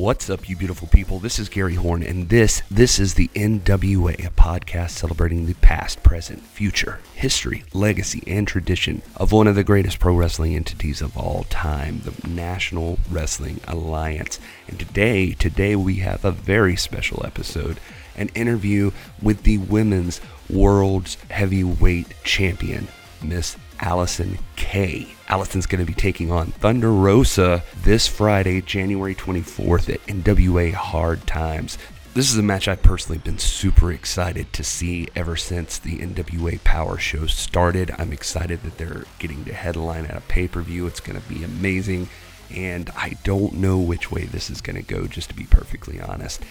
What's up, you beautiful people? This is Gary Horn, and this this is the NWA, a podcast celebrating the past, present, future, history, legacy, and tradition of one of the greatest pro wrestling entities of all time, the National Wrestling Alliance. And today, today we have a very special episode, an interview with the women's world's heavyweight champion, Miss Allysin Kay. Allysin's going to be taking on Thunder Rosa this Friday, January 24th at NWA Hard Times. This is a match I've personally been super excited to see ever since the NWA Power Show started. I'm excited that they're getting to headline at a pay per view. It's going to be amazing. And I don't know which way this is going to go, just to be perfectly honest.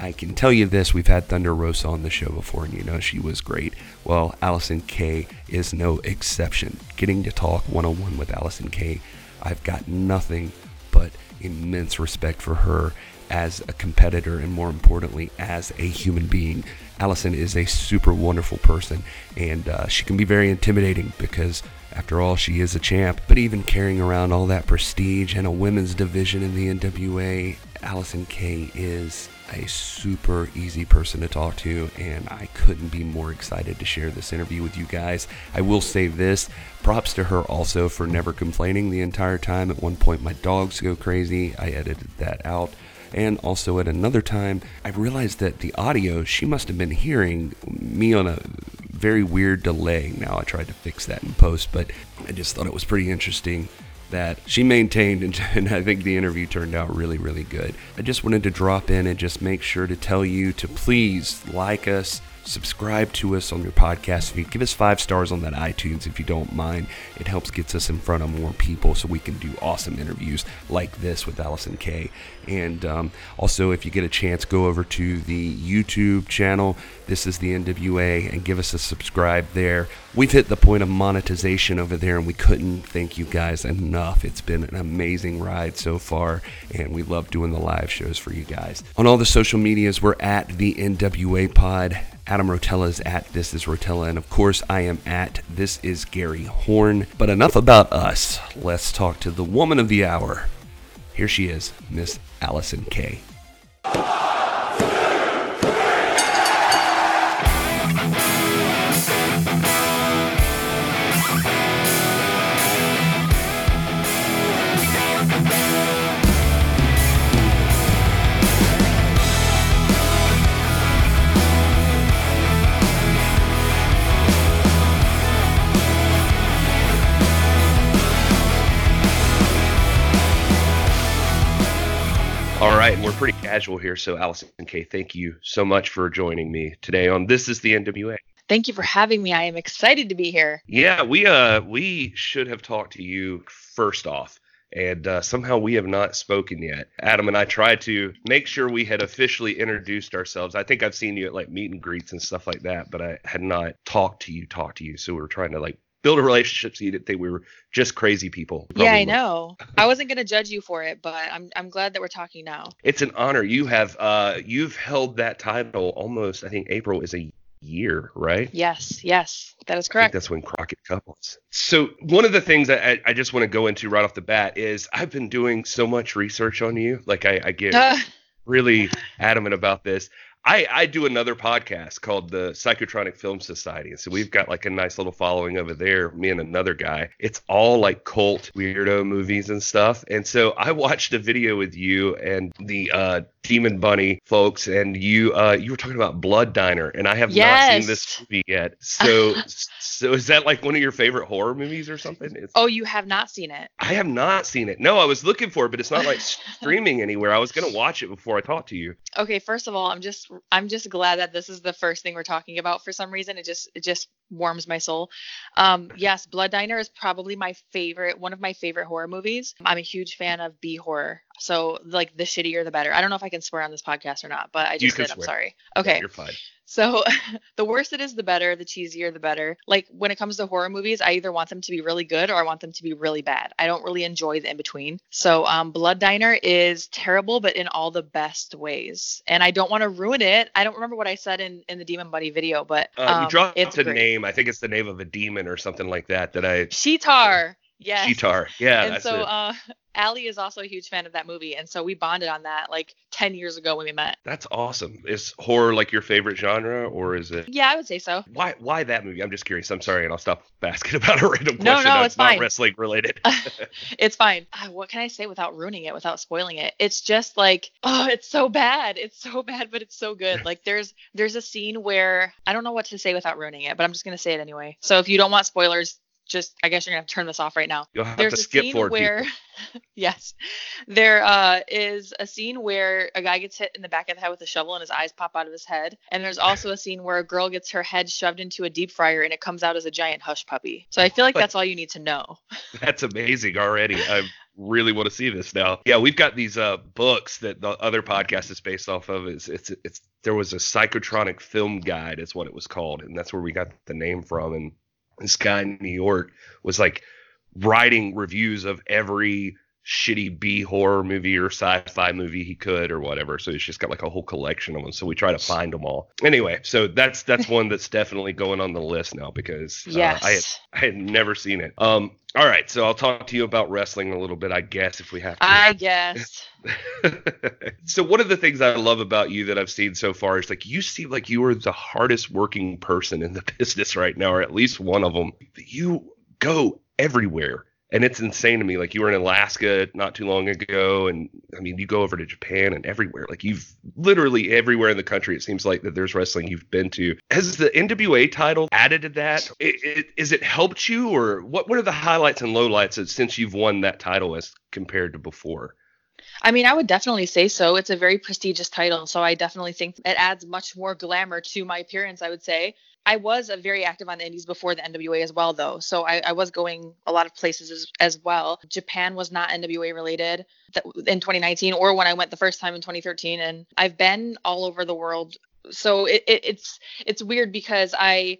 I can tell you this we've had Thunder Rosa on the show before, and you know she was great. Well, Allysin Kay is no exception. Getting to talk one on one with Allysin Kay, I've got nothing but immense respect for her as a competitor and more importantly as a human being. Allysin is a super wonderful person and uh, she can be very intimidating because after all she is a champ. But even carrying around all that prestige and a women's division in the NWA, Allysin Kay is a super easy person to talk to, and I couldn't be more excited to share this interview with you guys. I will say this props to her also for never complaining the entire time. At one point, my dogs go crazy. I edited that out. And also at another time, I realized that the audio, she must have been hearing me on a very weird delay. Now I tried to fix that in post, but I just thought it was pretty interesting that she maintained, and, and, I think the interview turned out really, really good. I just wanted to drop in and just make sure to tell you to please like us, subscribe to us on your podcast feed. Give us five stars on that iTunes if you don't mind. It helps gets us in front of more people so we can do awesome interviews like this with Allysin Kay. And um, also, if you get a chance, go over to the YouTube channel. This is the NWA and give us a subscribe there. We've hit the point of monetization over there, and we couldn't thank you guys enough. It's been an amazing ride so far, and we love doing the live shows for you guys. On all the social medias, we're at the NWA Pod. Adam Rotella is at This Is Rotella, and of course, I am at This Is Gary Horn. But enough about us. Let's talk to the woman of the hour. Here she is, Miss Allysin Kay. All right, and we're pretty casual here. So, Allysin Kay, thank you so much for joining me today on This is the NWA. Thank you for having me. I am excited to be here. Yeah, we uh we should have talked to you first off, and uh, somehow we have not spoken yet. Adam and I tried to make sure we had officially introduced ourselves. I think I've seen you at like meet and greets and stuff like that, but I had not talked to you, talked to you. So we were trying to like build a relationship so you didn't think we were just crazy people. Probably yeah, I know. I wasn't gonna judge you for it, but I'm I'm glad that we're talking now. It's an honor. You have uh you've held that title almost I think April is a year, right? Yes, yes, that is correct. that's when Crockett Cup was. So one of the things that I, I just want to go into right off the bat is I've been doing so much research on you. Like I, I get really adamant about this. I, I do another podcast called the Psychotronic Film Society. And so we've got like a nice little following over there, me and another guy. It's all like cult weirdo movies and stuff. And so I watched a video with you and the uh, Demon Bunny folks, and you uh, you were talking about Blood Diner, and I have yes. not seen this movie yet. So so is that like one of your favorite horror movies or something? It's, oh, you have not seen it? I have not seen it. No, I was looking for it, but it's not like streaming anywhere. I was gonna watch it before I talked to you. Okay, first of all, I'm just I'm just glad that this is the first thing we're talking about for some reason. It just it just warms my soul. Um, yes, Blood Diner is probably my favorite, one of my favorite horror movies. I'm a huge fan of B horror. So like the shittier the better. I don't know if I can swear on this podcast or not, but I just did. I'm sorry. Okay. Yeah, you're fine. So the worse it is, the better. The cheesier, the better. Like when it comes to horror movies, I either want them to be really good or I want them to be really bad. I don't really enjoy the in between. So um, Blood Diner is terrible, but in all the best ways. And I don't want to ruin it. I don't remember what I said in, in the Demon Buddy video, but um, uh, you dropped it's a great. name. I think it's the name of a demon or something like that. That I Sheetar. Yes. Sheetar. Yeah, and so it. uh Allie is also a huge fan of that movie, and so we bonded on that like ten years ago when we met. That's awesome. Is horror like your favorite genre, or is it? Yeah, I would say so. Why? Why that movie? I'm just curious. I'm sorry, and I'll stop asking about a random No, question no, that's it's not fine. wrestling related. It's fine. Uh, what can I say without ruining it, without spoiling it? It's just like, oh, it's so bad. It's so bad, but it's so good. Like there's there's a scene where I don't know what to say without ruining it, but I'm just gonna say it anyway. So if you don't want spoilers, just I guess you're gonna have to turn this off right now. You'll have There's to a skip scene forward. where yes, there uh, is a scene where a guy gets hit in the back of the head with a shovel and his eyes pop out of his head. And there's also a scene where a girl gets her head shoved into a deep fryer and it comes out as a giant hush puppy. So I feel like that's all you need to know. That's amazing already. I really want to see this now. Yeah, we've got these uh books that the other podcast is based off of. It's it's it's there was a psychotronic film guide, is what it was called, and that's where we got the name from. And this guy in New York was like writing reviews of every shitty B horror movie or sci-fi movie he could or whatever. So he's just got like a whole collection of them. So we try to find them all. Anyway, so that's that's one that's definitely going on the list now because uh, I had I had never seen it. Um, all right, so I'll talk to you about wrestling a little bit, I guess, if we have to. I guess. so one of the things I love about you that I've seen so far is like you seem like you are the hardest working person in the business right now, or at least one of them. You go everywhere. And it's insane to me. Like you were in Alaska not too long ago, and I mean, you go over to Japan and everywhere. Like you've literally everywhere in the country. It seems like that there's wrestling you've been to. Has the NWA title added to that? I- I- Is it helped you, or what? What are the highlights and lowlights since you've won that title as compared to before? I mean, I would definitely say so. It's a very prestigious title, so I definitely think it adds much more glamour to my appearance, I would say. I was very active on the indies before the NWA as well, though. So I, I was going a lot of places as, as well. Japan was not NWA related in 2019 or when I went the first time in 2013. And I've been all over the world. So it, it, it's it's weird because I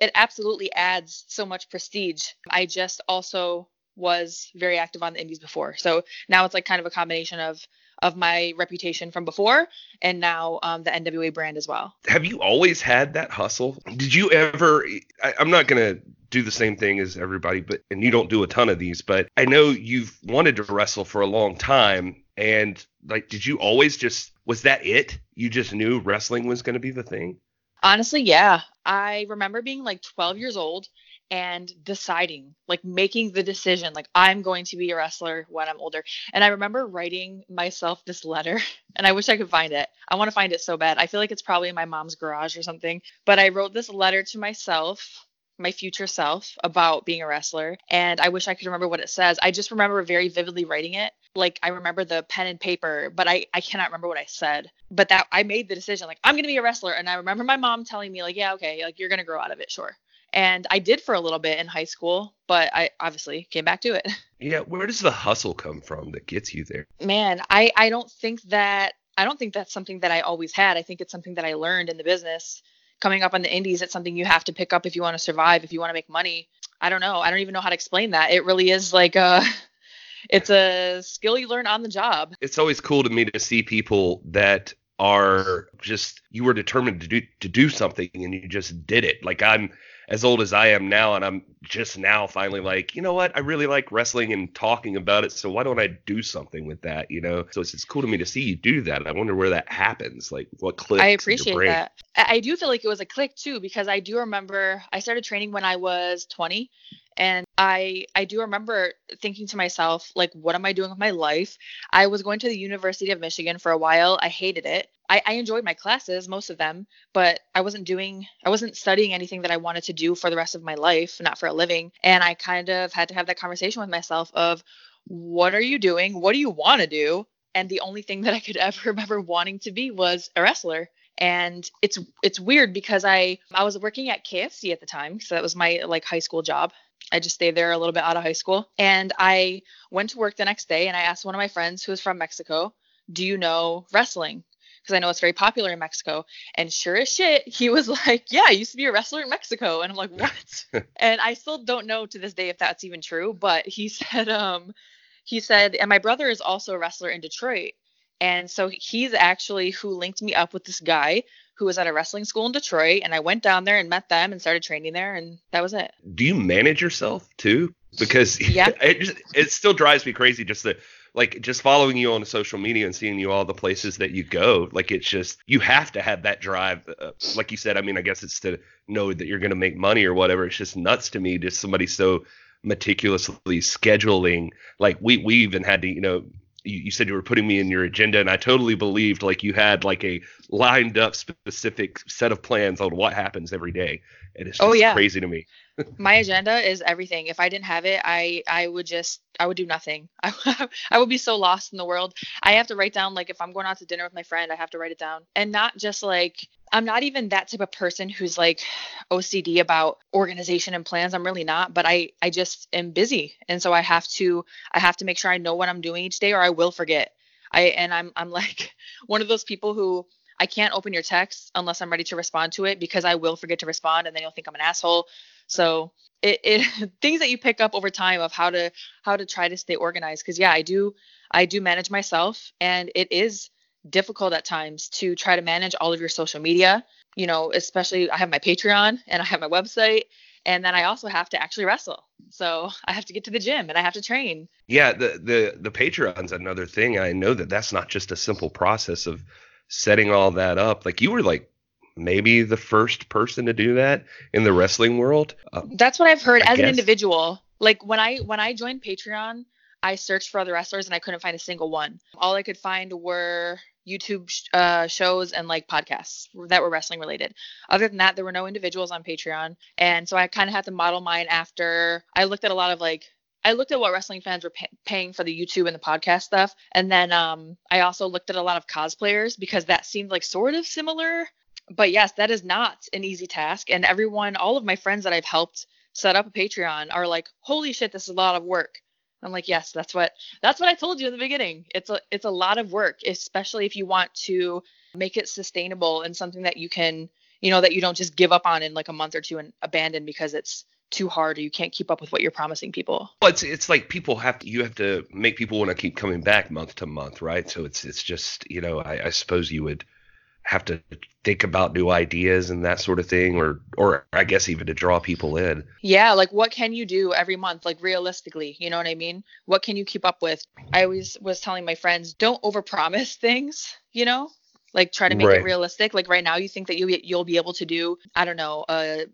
it absolutely adds so much prestige. I just also was very active on the indies before. So now it's like kind of a combination of of my reputation from before and now um, the NWA brand as well. have you always had that hustle? Did you ever? I, I'm not gonna do the same thing as everybody, but and you don't do a ton of these, but I know you've wanted to wrestle for a long time, and like, did you always just was that it? You just knew wrestling was gonna be the thing. Honestly, yeah. I remember being like 12 years old and deciding, like making the decision, like I'm going to be a wrestler when I'm older. And I remember writing myself this letter, and I wish I could find it. I want to find it so bad. I feel like it's probably in my mom's garage or something. But I wrote this letter to myself, my future self, about being a wrestler. And I wish I could remember what it says. I just remember very vividly writing it. Like I remember the pen and paper, but I, I cannot remember what I said. But that I made the decision, like I'm gonna be a wrestler. And I remember my mom telling me, like, yeah, okay, like you're gonna grow out of it, sure. And I did for a little bit in high school, but I obviously came back to it. Yeah, where does the hustle come from that gets you there? Man, I I don't think that I don't think that's something that I always had. I think it's something that I learned in the business. Coming up on the indies, it's something you have to pick up if you want to survive, if you want to make money. I don't know. I don't even know how to explain that. It really is like a it's a skill you learn on the job. It's always cool to me to see people that are just you were determined to do to do something and you just did it. Like I'm as old as I am now and I'm just now finally like, you know what? I really like wrestling and talking about it, so why don't I do something with that, you know? So it's, it's cool to me to see you do that. I wonder where that happens, like what clicks. I appreciate that. I I do feel like it was a click too because I do remember I started training when I was 20 and I I do remember thinking to myself like what am I doing with my life? I was going to the University of Michigan for a while. I hated it. I, I enjoyed my classes, most of them, but I wasn't doing I wasn't studying anything that I wanted to do for the rest of my life, not for a living. And I kind of had to have that conversation with myself of what are you doing? What do you want to do? And the only thing that I could ever remember wanting to be was a wrestler and it's it's weird because I I was working at KFC at the time so that was my like high school job. I just stayed there a little bit out of high school and I went to work the next day and I asked one of my friends who was from Mexico, "Do you know wrestling?" Because I know it's very popular in Mexico. And sure as shit, he was like, "Yeah, I used to be a wrestler in Mexico." And I'm like, "What?" and I still don't know to this day if that's even true, but he said um he said, "And my brother is also a wrestler in Detroit." And so he's actually who linked me up with this guy who was at a wrestling school in Detroit, and I went down there and met them and started training there, and that was it. Do you manage yourself too? Because yeah, it just, it still drives me crazy just that like just following you on social media and seeing you all the places that you go like it's just you have to have that drive uh, like you said i mean i guess it's to know that you're going to make money or whatever it's just nuts to me just somebody so meticulously scheduling like we we even had to you know you, you, said you were putting me in your agenda and i totally believed like you had like a lined up specific set of plans on what happens every day and it's oh, just oh, yeah. crazy to me. My agenda is everything. If i didn't have it i i would just i would do nothing. I, I would be so lost in the world. I have to write down like if i'm going out to dinner with my friend i have to write it down. And not just like i'm not even that type of person who's like ocd about organization and plans. I'm really not but i i just am busy. And so i have to i have to make sure i know what i'm doing each day or i will forget. I and i'm i'm like one of those people who I can't open your text unless I'm ready to respond to it because I will forget to respond and then you'll think I'm an asshole. So it, it things that you pick up over time of how to how to try to stay organized because yeah, I do I do manage myself and it is difficult at times to try to manage all of your social media, you know, especially I have my Patreon and I have my website and then I also have to actually wrestle. So I have to get to the gym and I have to train. Yeah, the the the Patreon's another thing. I know that that's not just a simple process of setting all that up. Like you were like maybe the first person to do that in the wrestling world. Uh, That's what I've heard I as guess. an individual. Like when I when I joined Patreon, I searched for other wrestlers and I couldn't find a single one. All I could find were YouTube uh, shows and like podcasts that were wrestling related. Other than that, there were no individuals on Patreon, and so I kind of had to model mine after I looked at a lot of like I looked at what wrestling fans were pay- paying for the YouTube and the podcast stuff, and then um, I also looked at a lot of cosplayers because that seemed like sort of similar but yes, that is not an easy task. And everyone, all of my friends that I've helped set up a Patreon are like, holy shit, this is a lot of work. I'm like, yes, that's what that's what I told you in the beginning. It's a it's a lot of work, especially if you want to make it sustainable and something that you can, you know, that you don't just give up on in like a month or two and abandon because it's too hard or you can't keep up with what you're promising people. Well, it's it's like people have to you have to make people want to keep coming back month to month, right? So it's it's just you know I, I suppose you would have to think about new ideas and that sort of thing or or I guess even to draw people in. Yeah, like what can you do every month like realistically, you know what I mean? What can you keep up with? I always was telling my friends don't overpromise things, you know? Like try to make right. it realistic. Like right now you think that you you'll be able to do I don't know, a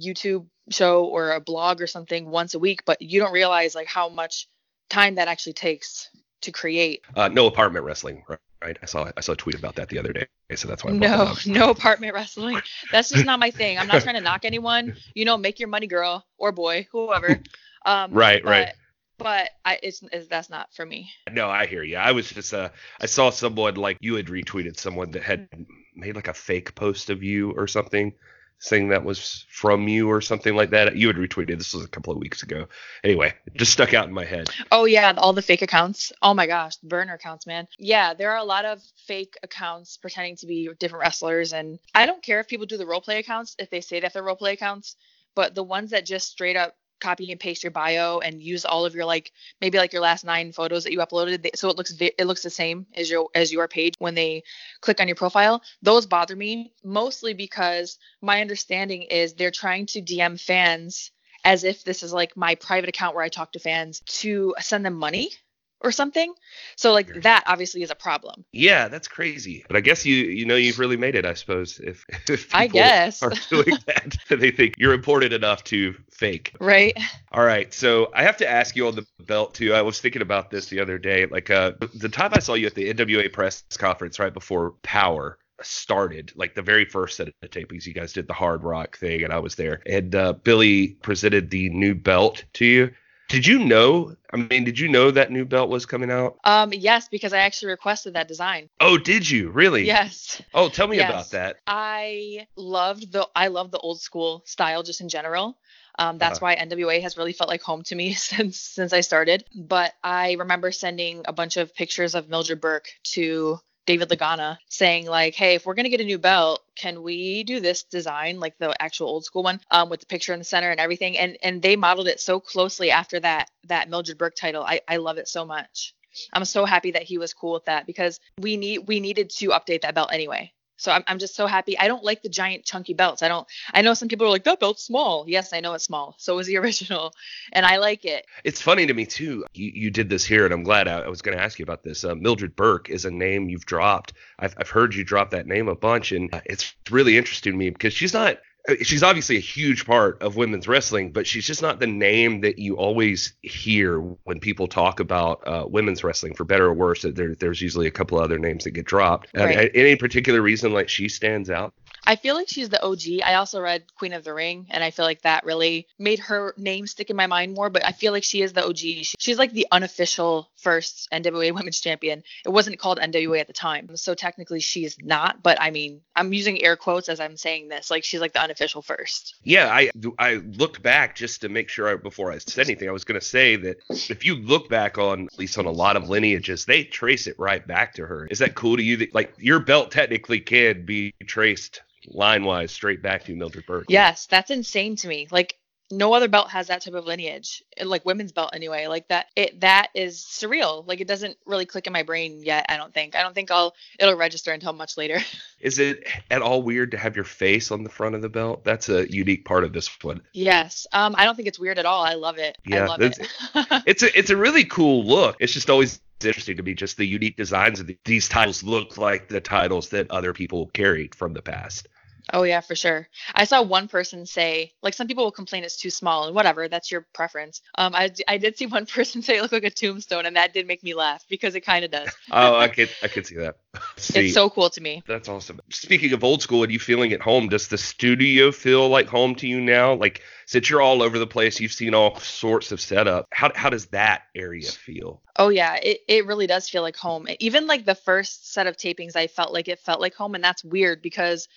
YouTube show or a blog or something once a week, but you don't realize like how much time that actually takes to create. Uh, no apartment wrestling, right? right? I saw I saw a tweet about that the other day, so that's why. I no, no apartment wrestling. That's just not my thing. I'm not trying to knock anyone. You know, make your money, girl or boy, whoever. Um, right, but, right. But I, it's, it's that's not for me. No, I hear you. I was just uh, I saw someone like you had retweeted someone that had made like a fake post of you or something saying that was from you or something like that. You had retweeted. This was a couple of weeks ago. Anyway, just stuck out in my head. Oh yeah, all the fake accounts. Oh my gosh, burner accounts, man. Yeah, there are a lot of fake accounts pretending to be different wrestlers, and I don't care if people do the role play accounts if they say that they're role play accounts. But the ones that just straight up copy and paste your bio and use all of your like maybe like your last nine photos that you uploaded so it looks it looks the same as your as your page when they click on your profile. Those bother me mostly because my understanding is they're trying to dm fans as if this is like my private account where i talk to fans to send them money or something. So like that obviously is a problem. Yeah, that's crazy. But I guess you you know you've really made it, I suppose, if if I guess are doing that. they think you're important enough to fake. Right. All right. So I have to ask you on the belt too. I was thinking about this the other day. Like uh the time I saw you at the NWA press conference right before Power started like the very first set of tapings you guys did the hard rock thing and i was there and uh, billy presented the new belt to you did you know? I mean, did you know that new belt was coming out? Um, yes, because I actually requested that design. Oh, did you really? Yes. Oh, tell me yes. about that. I loved the I love the old school style just in general. Um, that's uh-huh. why NWA has really felt like home to me since since I started. But I remember sending a bunch of pictures of Mildred Burke to David Lagana saying like, hey, if we're gonna get a new belt, can we do this design like the actual old school one um, with the picture in the center and everything? And and they modeled it so closely after that that Mildred Burke title. I I love it so much. I'm so happy that he was cool with that because we need we needed to update that belt anyway. So I'm, I'm just so happy. I don't like the giant chunky belts. I don't, I know some people are like, that belt's small. Yes, I know it's small. So is the original. And I like it. It's funny to me too. You, you did this here, and I'm glad I, I was going to ask you about this. Uh, Mildred Burke is a name you've dropped. I've, I've heard you drop that name a bunch, and uh, it's really interesting to me because she's not she's obviously a huge part of women's wrestling, but she's just not the name that you always hear when people talk about uh, women's wrestling, for better or worse. There, there's usually a couple other names that get dropped. Right. Uh, any particular reason like she stands out? I feel like she's the OG. I also read Queen of the Ring, and I feel like that really made her name stick in my mind more. But I feel like she is the OG. She's like the unofficial first NWA Women's Champion. It wasn't called NWA at the time, so technically she's not. But I mean, I'm using air quotes as I'm saying this. Like she's like the unofficial first. Yeah, I I looked back just to make sure I, before I said anything. I was to say that if you look back on at least on a lot of lineages, they trace it right back to her. Is that cool to you? That like your belt technically can be traced line wise straight back to Mildred Burke. Yes, that's insane to me. Like no other belt has that type of lineage like women's belt anyway. Like that it that is surreal. Like it doesn't really click in my brain yet i don't think. I don't think i'll it'll register until much later. Is it at all weird to have your face on the front of the belt? That's a unique part of this one. Yes. Um i don't think it's weird at all. I love it. Yeah, i love it. It's a it's a really cool look. It's just always interesting to me just the unique designs of these titles look like the titles that other people carried from the past Oh yeah, for sure. I saw one person say, like some people will complain it's too small and whatever, that's your preference. Um, I, I did see one person say it looked like a tombstone and that did make me laugh because it kind of does. oh, I could I could see that. see, it's so cool to me. That's awesome. Speaking of old school, and you feeling at home? Does the studio feel like home to you now? Like since you're all over the place, you've seen all sorts of setup. How how does that area feel? Oh yeah, it, it really does feel like home. Even like the first set of tapings, I felt like it felt like home, and that's weird because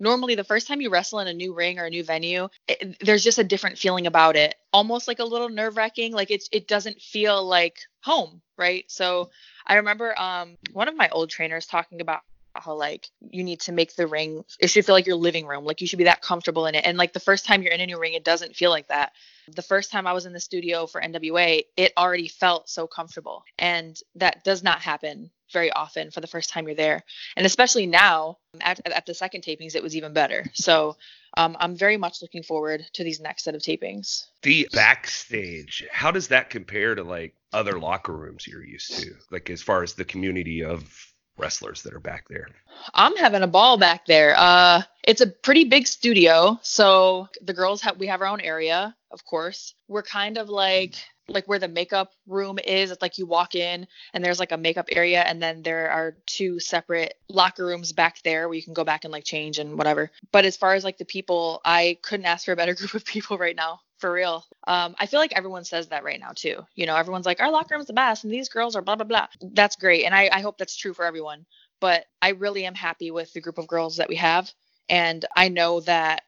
normally the first time you wrestle in a new ring or a new venue it, there's just a different feeling about it. Almost like a little nerve wracking like it, it doesn't feel like home right? So i remember um, one of my old trainers talking about how like you need to make the ring it should feel like your living room like you should be that comfortable in it and like the first time you're in a new ring it doesn't feel like that the first time i was in the studio for nwa it already felt so comfortable and that does not happen very often for the first time you're there. And especially now at, at the second tapings, it was even better. So um, I'm very much looking forward to these next set of tapings. The backstage, how does that compare to like other locker rooms you're used to? Like as far as the community of wrestlers that are back there? I'm having a ball back there. Uh, it's a pretty big studio, so the girls have we have our own area, of course. We're kind of like like where the makeup room is it's like you walk in and there's like a makeup area and then there are two separate locker rooms back there where you can go back and like change and whatever. But as far as like the people i couldn't ask for a better group of people right now for real. Um, i feel like everyone says that right now too. You know everyone's like our locker room's the best and these girls are blah blah blah. That's great and i, I hope that's true for everyone. But i really am happy with the group of girls that we have and i know that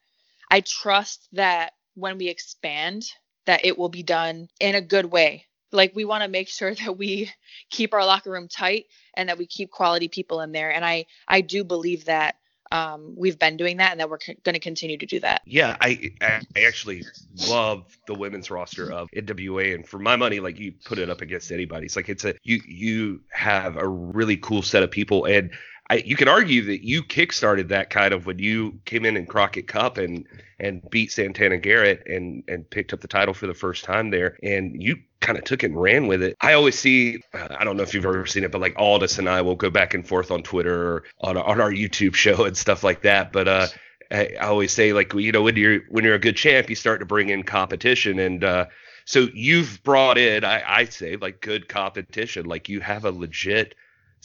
i trust that when we expand that it will be done in a good way. Like we want to make sure that we keep our locker room tight and that we keep quality people in there. And I I do believe that um, we've been doing that and that we're c- going to continue to do that. Yeah, I I actually love the women's roster of NWA, and for my money, like you put it up against anybody. It's like it's a you you have a really cool set of people, and I, you can argue that you kickstarted that kind of when you came in in Crockett Cup and and beat Santana Garrett and and picked up the title for the first time there, and you kind of took it and ran with it. I always see, I don't know if you've ever seen it, but like Aldis and I will go back and forth on Twitter or on on our YouTube show and stuff like that. But uh, I, I always say like you know when you're when you're a good champ, you start to bring in competition and. uh so you've brought in, I, I say, like good competition. Like you have a legit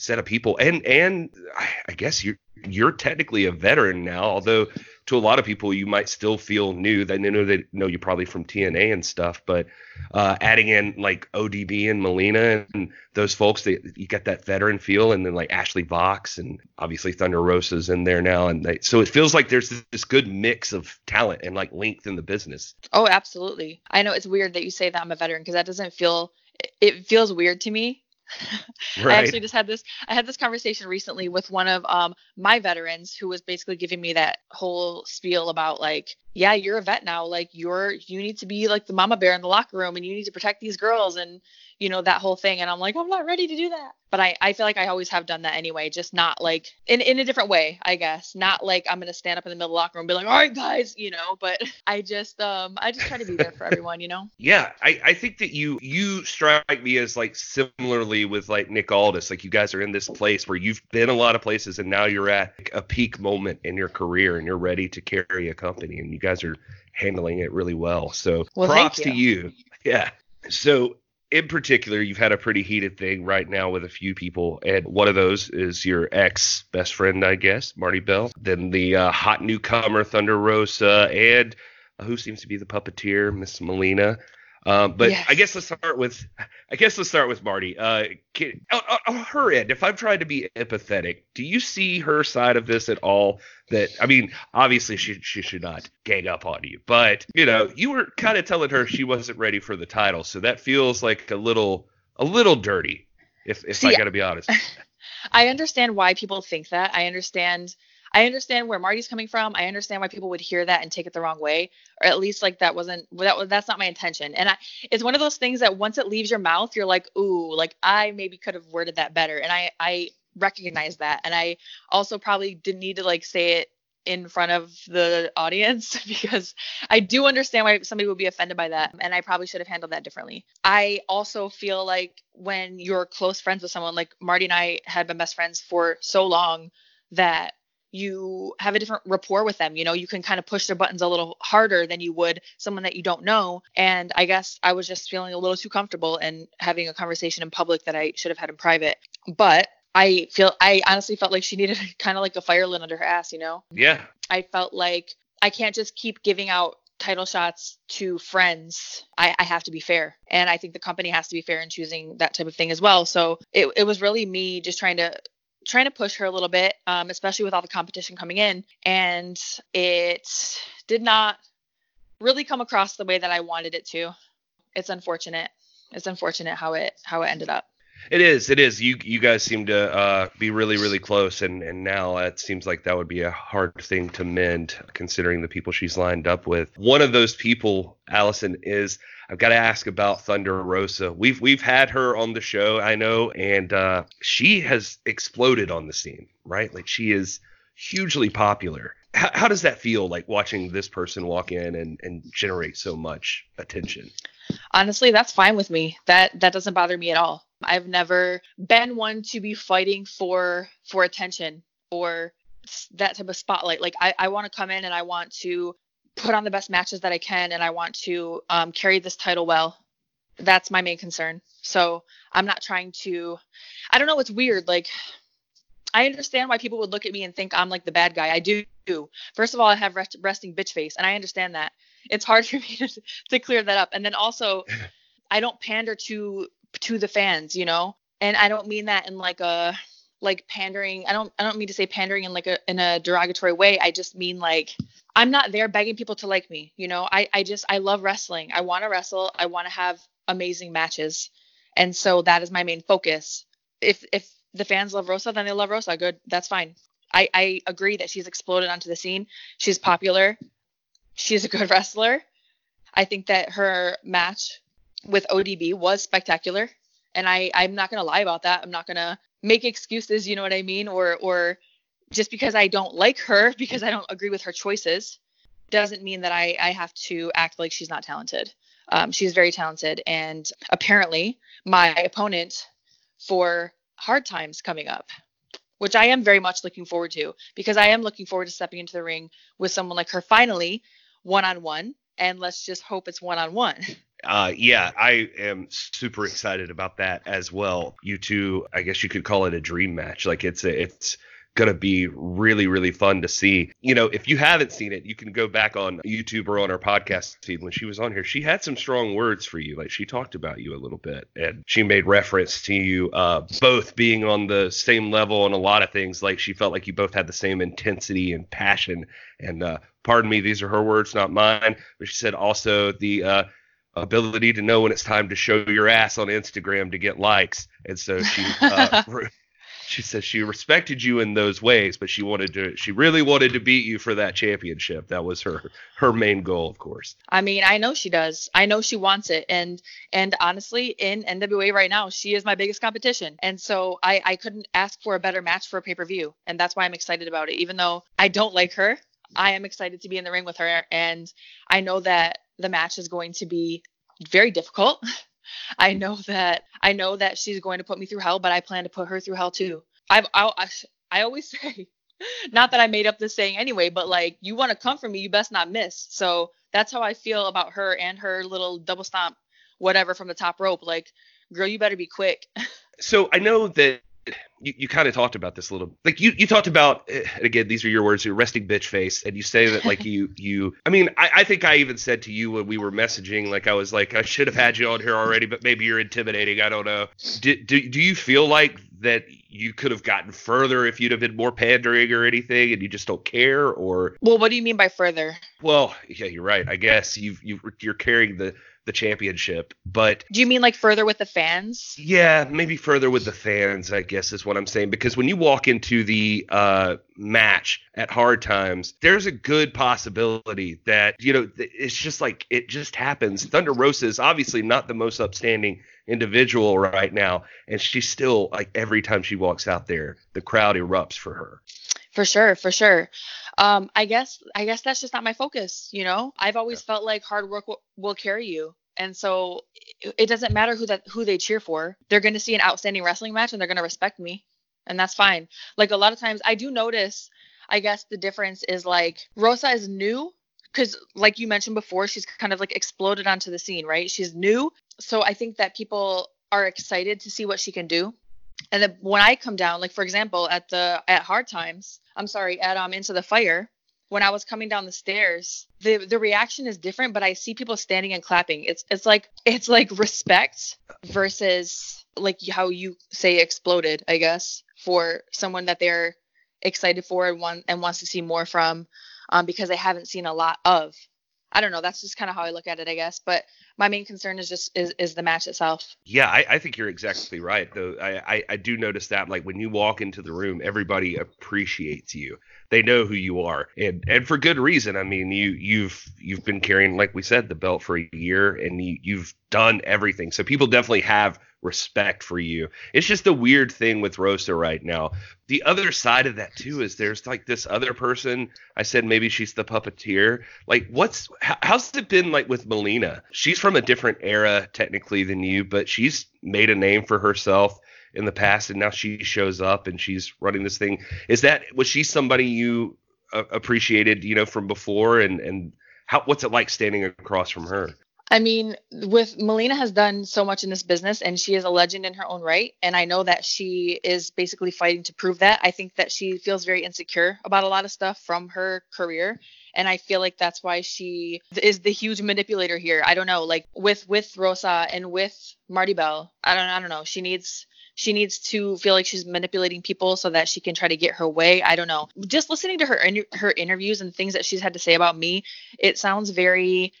set of people. And and I guess you're you're technically a veteran now although to a lot of people you might still feel new. They know they know you probably from TNA and stuff but uh, adding in like ODB and Melina and those folks you get that veteran feel and then like Ashley Vox and obviously Thunder Rosa's in there now. And they, so it feels like there's this, this good mix of talent and like length in the business. Oh absolutely. I know it's weird that you say that I'm a veteran because that doesn't feel it feels weird to me Right. I actually just had this I had this conversation recently with one of um my veterans who was basically giving me that whole spiel about like yeah, you're a vet now. Like you're you need to be like the mama bear in the locker room and you need to protect these girls and you know that whole thing. And i'm like i'm not ready to do that. But i i feel like i always have done that anyway just not like in in a different way i guess. Not like i'm gonna stand up in the middle of the locker room and be like all right guys you know but i just um i just try to be there for everyone you know? Yeah i i think that you you strike me as like similarly with like nick aldis. Like you guys are in this place where you've been a lot of places and now you're at a peak moment in your career and you're ready to carry a company and you guys are handling it really well. So well, props you. to you. Yeah. So in particular, you've had a pretty heated thing right now with a few people, and one of those is your ex best friend, I guess, Marti Belle. Then the uh, hot newcomer, Thunder Rosa, and who seems to be the puppeteer, Miss Melina. Um, but yes. I guess let's start with I guess let's start with Marti. Uh, can, on, on, her end, if I'm trying to be empathetic, do you see her side of this at all? That I mean, obviously she she should not gang up on you, but you know, you were kind of telling her she wasn't ready for the title, so that feels like a little a little dirty, if if see, I got to be honest. I understand why people think that. I understand I understand where Marti's coming from. I understand why people would hear that and take it the wrong way, or at least like that wasn't that that's not my intention. And I, it's one of those things that once it leaves your mouth, you're like, ooh, like I maybe could have worded that better. And I I recognize that, and I also probably didn't need to like say it in front of the audience because I do understand why somebody would be offended by that and I probably should have handled that differently. I also feel like when you're close friends with someone like Marti and I had been best friends for so long that you have a different rapport with them. You know, you can kind of push their buttons a little harder than you would someone that you don't know. And I guess I was just feeling a little too comfortable and having a conversation in public that I should have had in private. But I feel I honestly felt like she needed kind of like a fire lit under her ass, you know? Yeah. I felt like I can't just keep giving out title shots to friends. I, I, have to be fair. And I think the company has to be fair in choosing that type of thing as well. So it, it was really me just trying to trying to push her a little bit, um, especially with all the competition coming in. And it did not really come across the way that I wanted it to. It's unfortunate. It's unfortunate how it how it ended up. It is. It is. You you guys seem to uh, be really really close, and and now it seems like that would be a hard thing to mend, considering the people she's lined up with. One of those people, Allysin, is I've got to ask about Thunder Rosa. We've we've had her on the show, I know, and uh, she has exploded on the scene, right? Like she is hugely popular. How, how does that feel like watching this person walk in and, and generate so much attention? Honestly, that's fine with me. That that doesn't bother me at all. I've never been one to be fighting for for attention or that type of spotlight. Like I, I want to come in and I want to put on the best matches that I can and I want to um, carry this title well. That's my main concern. So I'm not trying to. I don't know. It's weird. Like I understand why people would look at me and think I'm like the bad guy. I do. First of all, I have rest, resting bitch face, and I understand that. It's hard for me to, to clear that up. And then also, I don't pander to to the fans, you know. And I don't mean that in like a like pandering. I don't I don't mean to say pandering in like a in a derogatory way. I just mean like I'm not there begging people to like me, you know. I I just I love wrestling. I want to wrestle. I want to have amazing matches. And so that is my main focus. If if the fans love Rosa, then they love Rosa. Good. That's fine. I, I agree that she's exploded onto the scene. She's popular. She's a good wrestler. I think that her match with ODB was spectacular. And I, I'm not gonna lie about that. I'm not gonna make excuses, you know what I mean? Or or just because I don't like her, because I don't agree with her choices, doesn't mean that I, I have to act like she's not talented. Um, she's very talented. And apparently, my opponent for hard times coming up, which I am very much looking forward to, because I am looking forward to stepping into the ring with someone like her finally, one on one. And let's just hope it's one on one. Uh, yeah, I am super excited about that as well. You two, I guess you could call it a dream match. Like it's a, it's gonna be really really fun to see. You know, if you haven't seen it, you can go back on YouTube or on our podcast feed. When she was on here, she had some strong words for you. Like she talked about you a little bit, and she made reference to you uh, both being on the same level on a lot of things. Like she felt like you both had the same intensity and passion. And uh, pardon me, these are her words, not mine. But she said also the uh, ability to know when it's time to show your ass on Instagram to get likes. And so she uh, she says she respected you in those ways, but she wanted to she really wanted to beat you for that championship. That was her her main goal, of course. I mean, I know she does. I know she wants it. And and honestly, in NWA right now, she is my biggest competition. And so I, I couldn't ask for a better match for a pay-per-view. And that's why I'm excited about it. Even though I don't like her, I am excited to be in the ring with her. And I know that the match is going to be very difficult. I know that I know that she's going to put me through hell, but I plan to put her through hell too. I've I, I always say, not that I made up this saying anyway, but like you want to come for me, you best not miss. So that's how I feel about her and her little double stomp, whatever from the top rope. Like, girl, you better be quick. so I know that you, you kind of talked about this a little like you you talked about and again these are your words your resting bitch face and you say that like you you i mean I, I think i even said to you when we were messaging like i was like i should have had you on here already but maybe you're intimidating i don't know. Do, do, do you feel like that you could have gotten further if you'd have been more pandering or anything and you just don't care or well what do you mean by further? Well yeah you're right i guess you've you you're carrying the the championship. But do you mean like further with the fans? Yeah, maybe further with the fans, I guess is what I'm saying. Because when you walk into the uh, match at Hard Times, there's a good possibility that, you know, it's just like it just happens. Thunder Rosa is obviously not the most upstanding individual right now. And she's still like every time she walks out there, the crowd erupts for her. For sure, for sure um, I guess I guess that's just not my focus. You know, I've always yeah. felt like hard work will, will carry you, and so it, it doesn't matter who that who they cheer for. They're going to see an outstanding wrestling match and they're going to respect me, and that's fine. Like a lot of times, I do notice. I guess the difference is like Rosa is new because like you mentioned before she's kind of like exploded onto the scene right she's new so i think that people are excited to see what she can do and then when I come down, like for example, at the at hard times, I'm sorry, at um into the fire, when I was coming down the stairs, the the reaction is different, but I see people standing and clapping. It's it's like it's like respect versus like how you say exploded, I guess, for someone that they're excited for and want and wants to see more from, um, because they haven't seen a lot of. I don't know. That's just kind of how I look at it, I guess. But my main concern is just is, is the match itself. Yeah, I, I think you're exactly right. Though I, I, I do notice that like when you walk into the room, everybody appreciates you. They know who you are, and and for good reason. I mean, you you've you've been carrying, like we said, the belt for a year, and you, you've done everything. So people definitely have respect for you. It's just a weird thing with Rosa right now. The other side of that too is there's like this other person. I said maybe she's the puppeteer. Like what's how's it been like with Melina? She's from a different era technically than you, but she's made a name for herself in the past and now she shows up and she's running this thing. Is that was she somebody you uh, appreciated, you know, from before and and how what's it like standing across from her? I mean, with Melina has done so much in this business and she is a legend in her own right. And I know that she is basically fighting to prove that. I think that she feels very insecure about a lot of stuff from her career. And I feel like that's why she is the huge manipulator here. I don't know, like with with Rosa and with Marti Belle. I don't I don't know. She needs she needs to feel like she's manipulating people so that she can try to get her way. I don't know. Just listening to her in, her interviews and things that she's had to say about me, it sounds very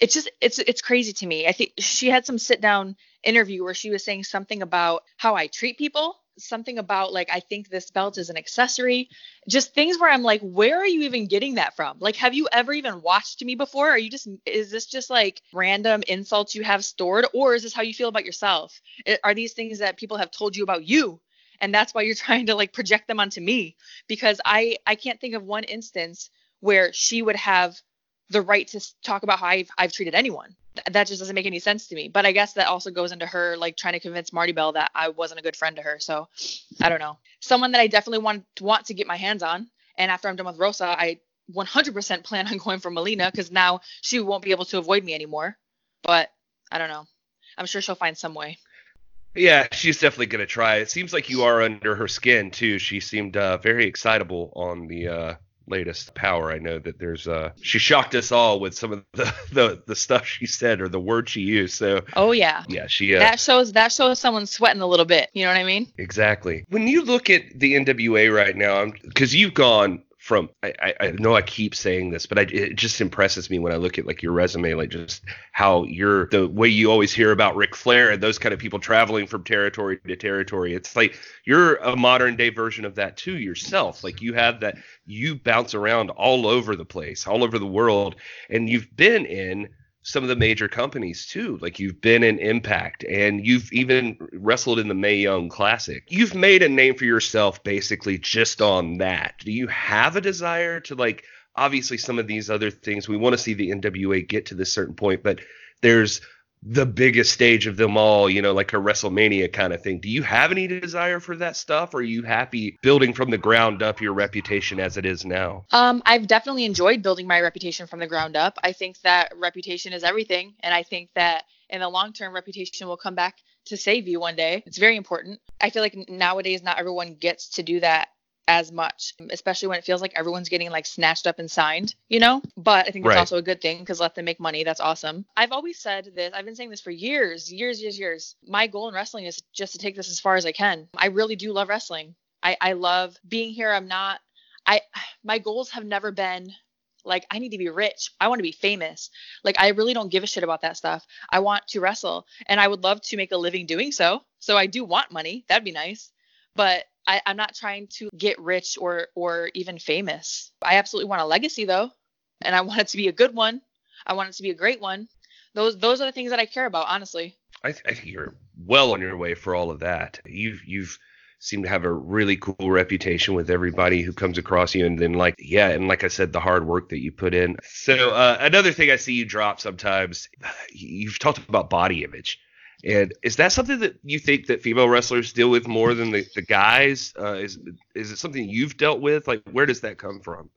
it's just it's it's crazy to me. I think she had some sit down interview where she was saying something about how I treat people, something about like I think this belt is an accessory, just things where I'm like, where are you even getting that from? Like, have you ever even watched me before? Are you just is this just like random insults you have stored, or is this how you feel about yourself? Are these things that people have told you about you? And that's why you're trying to like project them onto me because I I can't think of one instance where she would have the right to talk about how I've, I've treated anyone. That just doesn't make any sense to me. But I guess that also goes into her like trying to convince Marti Belle that I wasn't a good friend to her. So I don't know. Someone that I definitely want want to get my hands on. And after I'm done with Rosa, I 100% plan on going for Melina because now she won't be able to avoid me anymore. But I don't know. I'm sure she'll find some way. Yeah, she's definitely gonna try. It seems like you are under her skin too. She seemed uh, very excitable on the uh, latest power. I know that there's uh she shocked us all with some of the the, the stuff she said or the word she used. So Oh yeah. Yeah, she uh, That shows that shows someone sweating a little bit, you know what I mean? Exactly. When you look at the NWA right now, cuz you've gone from I, I know I keep saying this, but I, it just impresses me when I look at like your resume, like just how you're the way you always hear about Ric Flair and those kind of people traveling from territory to territory. It's like you're a modern day version of that too yourself. Like you have that you bounce around all over the place, all over the world, and you've been in some of the major companies too. Like you've been in Impact and you've even wrestled in the Mae Young Classic. You've made a name for yourself basically just on that. Do you have a desire to like obviously some of these other things we want to see the NWA get to this certain point, but there's the biggest stage of them all, you know, like a WrestleMania kind of thing. Do you have any desire for that stuff? Or are you happy building from the ground up your reputation as it is now? Um, I've definitely enjoyed building my reputation from the ground up. I think that reputation is everything. And I think that in the long term, reputation will come back to save you one day. It's very important. I feel like nowadays, not everyone gets to do that as much, especially when it feels like everyone's getting like snatched up and signed, you know? But I think it's right. also a good thing because let them make money. That's awesome. I've always said this, I've been saying this for years, years, years, years. My goal in wrestling is just to take this as far as I can. I really do love wrestling. I, I love being here. I'm not, I, my goals have never been like I need to be rich. I want to be famous. Like I really don't give a shit about that stuff. I want to wrestle and I would love to make a living doing so. So I do want money. That'd be nice. But I, I'm not trying to get rich or or even famous. I absolutely want a legacy though, and I want it to be a good one. I want it to be a great one. Those those are the things that I care about, honestly. I, th- I think you're well on your way for all of that. You've you've seem to have a really cool reputation with everybody who comes across you and then like yeah and like i said the hard work that you put in so uh, another thing i see you drop sometimes you've talked about body image and is that something that you think that female wrestlers deal with more than the, the guys? Uh, is is it something you've dealt with? Like, where does that come from?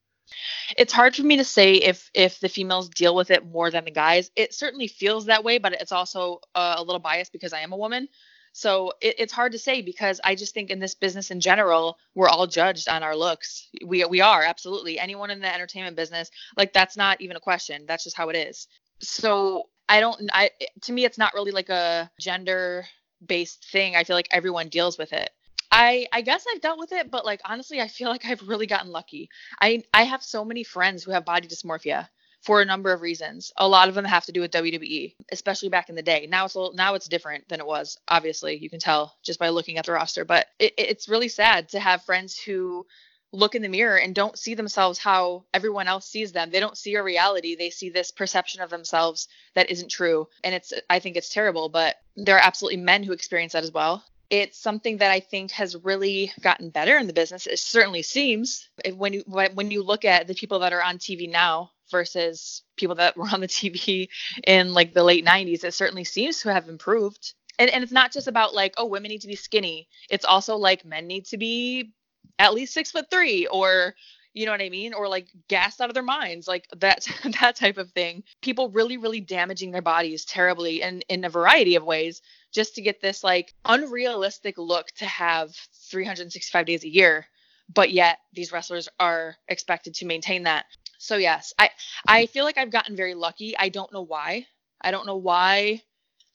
It's hard for me to say if if the females deal with it more than the guys. It certainly feels that way, but it's also uh, a little biased because I am a woman. So it, it's hard to say because I just think in this business in general, we're all judged on our looks. We we are absolutely anyone in the entertainment business. Like that's not even a question. That's just how it is. So I don't I to me it's not really like a gender based thing. I feel like everyone deals with it. I I guess I've dealt with it, but like honestly, I feel like I've really gotten lucky. I I have so many friends who have body dysmorphia for a number of reasons. A lot of them have to do with WWE, especially back in the day. Now it's little, now it's different than it was. Obviously, you can tell just by looking at the roster. But it, it's really sad to have friends who look in the mirror and don't see themselves how everyone else sees them. They don't see a reality. They see this perception of themselves that isn't true. And it's I think it's terrible, but there are absolutely men who experience that as well. It's something that I think has really gotten better in the business. It certainly seems when you when you look at the people that are on TV now versus people that were on the TV in like the late 90s, it certainly seems to have improved. And, and it's not just about like oh women need to be skinny it's also like men need to be at least six foot three or you know what I mean? Or like gassed out of their minds, like that that type of thing. People really, really damaging their bodies terribly and in a variety of ways just to get this like unrealistic look to have 365 days a year. But yet these wrestlers are expected to maintain that. So yes, I I feel like I've gotten very lucky. I don't know why. I don't know why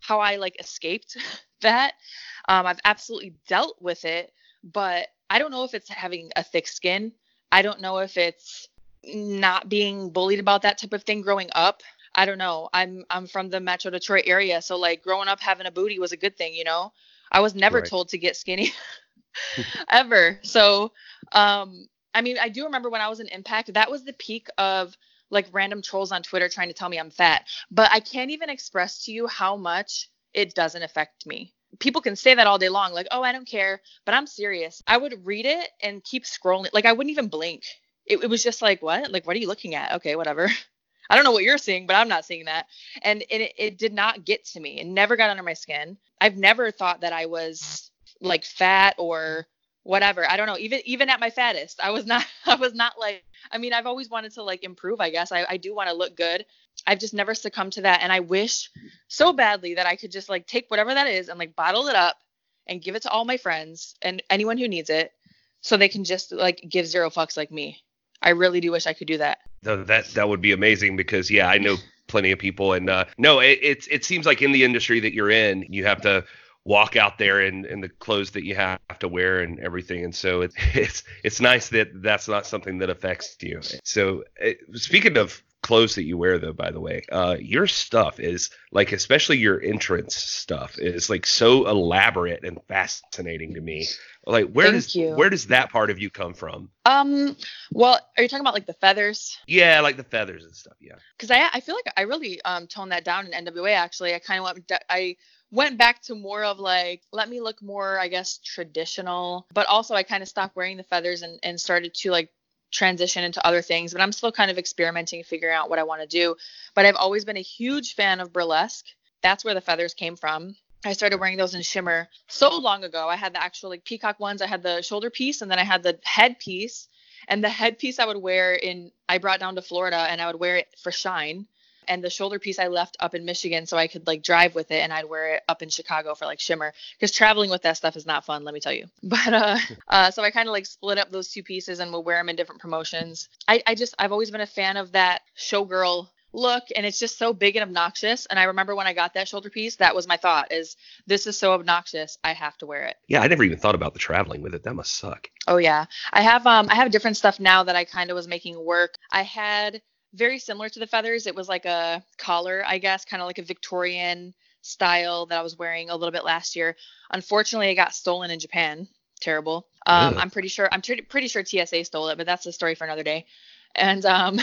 how I like escaped that. Um, I've absolutely dealt with it, but I don't know if it's having a thick skin. I don't know if it's not being bullied about that type of thing growing up. I don't know. I'm I'm from the Metro Detroit area, so like growing up having a booty was a good thing, you know. I was never right. told to get skinny ever. So, um I mean, I do remember when I was in Impact, that was the peak of like random trolls on Twitter trying to tell me I'm fat. But I can't even express to you how much it doesn't affect me people can say that all day long, like, oh, I don't care, but I'm serious. I would read it and keep scrolling. Like, I wouldn't even blink. It, it was just like, what? Like, what are you looking at? Okay, whatever. I don't know what you're seeing, but I'm not seeing that. And it, it did not get to me. It never got under my skin. I've never thought that I was like fat or whatever. I don't know. Even even at my fattest, I was not. I was not like. I mean, I've always wanted to like improve. I guess I, I do want to look good. I've just never succumbed to that. And I wish so badly that I could just like take whatever that is and like bottle it up and give it to all my friends and anyone who needs it so they can just like give zero fucks like me. I really do wish I could do that. That that would be amazing because yeah, I know plenty of people and uh, no, it, it it seems like in the industry that you're in, you have to walk out there in, in the clothes that you have to wear and everything. And so it, it's it's nice that that's not something that affects you. So it, speaking of clothes that you wear though by the way uh your stuff is like especially your entrance stuff is like so elaborate and fascinating to me like where Thank does you. where does that part of you come from Um, well, are you talking about like the feathers? yeah like the feathers and stuff yeah Because I I feel like I really um toned that down in NWA. Actually, I kind of went I went back to more of like let me look more I guess traditional, but also I kind of stopped wearing the feathers and and started to like transition into other things. But I'm still kind of experimenting, figuring out what I want to do. But I've always been a huge fan of burlesque. That's where the feathers came from. I started wearing those in shimmer so long ago. I had the actual like peacock ones. I had the shoulder piece and then I had the head piece. And the headpiece I would wear in I brought down to Florida and I would wear it for shine. And the shoulder piece I left up in Michigan so I could like drive with it and I'd wear it up in Chicago for like shimmer. Because traveling with that stuff is not fun, let me tell you. But uh uh so I kind of like split up those two pieces and would wear them in different promotions. I, I just I've always been a fan of that showgirl look and it's just so big and obnoxious and i remember when i got that shoulder piece that was my thought is this is so obnoxious i have to wear it yeah i never even thought about the traveling with it that must suck Oh yeah. I have um I have different stuff now that I kind of was making work. I had very similar to the feathers. It was like a collar, I guess, kind of like a Victorian style that I was wearing a little bit last year. Unfortunately, it got stolen in Japan. Terrible. Um. I'm pretty sure I'm pretty pretty sure TSA stole it, but that's a story for another day. And um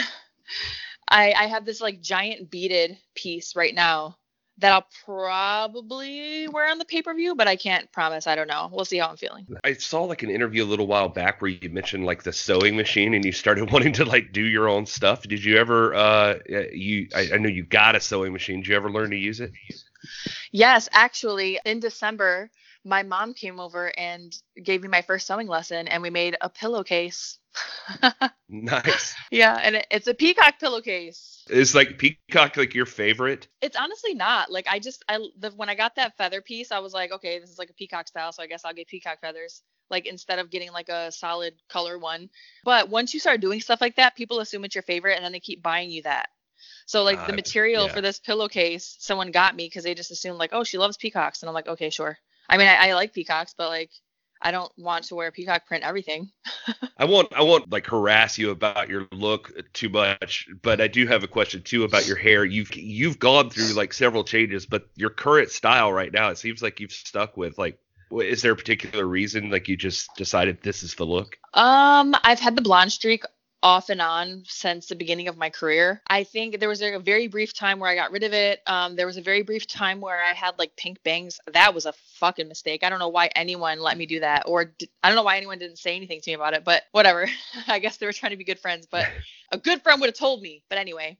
I I have this like giant beaded piece right now that I'll probably wear on the pay-per-view, but I can't promise. I don't know. We'll see how I'm feeling. i saw like an interview a little while back where you mentioned like the sewing machine and you started wanting to like do your own stuff did you ever uh you i, I know you got a sewing machine did you ever learn to use it Yes, actually, in December, my mom came over and gave me my first sewing lesson, and we made a pillowcase. nice yeah, and it, it's a peacock pillowcase. is like peacock like your favorite It's honestly not like I just I the, when I got that feather piece, I was like, okay, this is like a peacock style, so I guess I'll get peacock feathers. Like instead of getting like a solid color one. But once you start doing stuff like that, people assume it's your favorite, and then they keep buying you that. So like the Uh, material yeah. for this pillowcase, someone got me because they just assumed like, oh, she loves peacocks, and I'm like, okay, sure. I mean, I, I like peacocks, but like, I don't want to wear peacock print everything. I won't I won't like harass you about your look too much, but I do have a question too about your hair. You've you've gone through like several changes, but your current style right now, it seems like you've stuck with like is there a particular reason like you just decided this is the look? Um, I've had the blonde streak off and on since the beginning of my career. I think there was a very brief time where I got rid of it. Um, there was a very brief time where I had like pink bangs. That was a fucking mistake. I don't know why anyone let me do that, or I don't know why anyone didn't say anything to me about it. But whatever. I guess they were trying to be good friends. But a good friend would have told me. But anyway,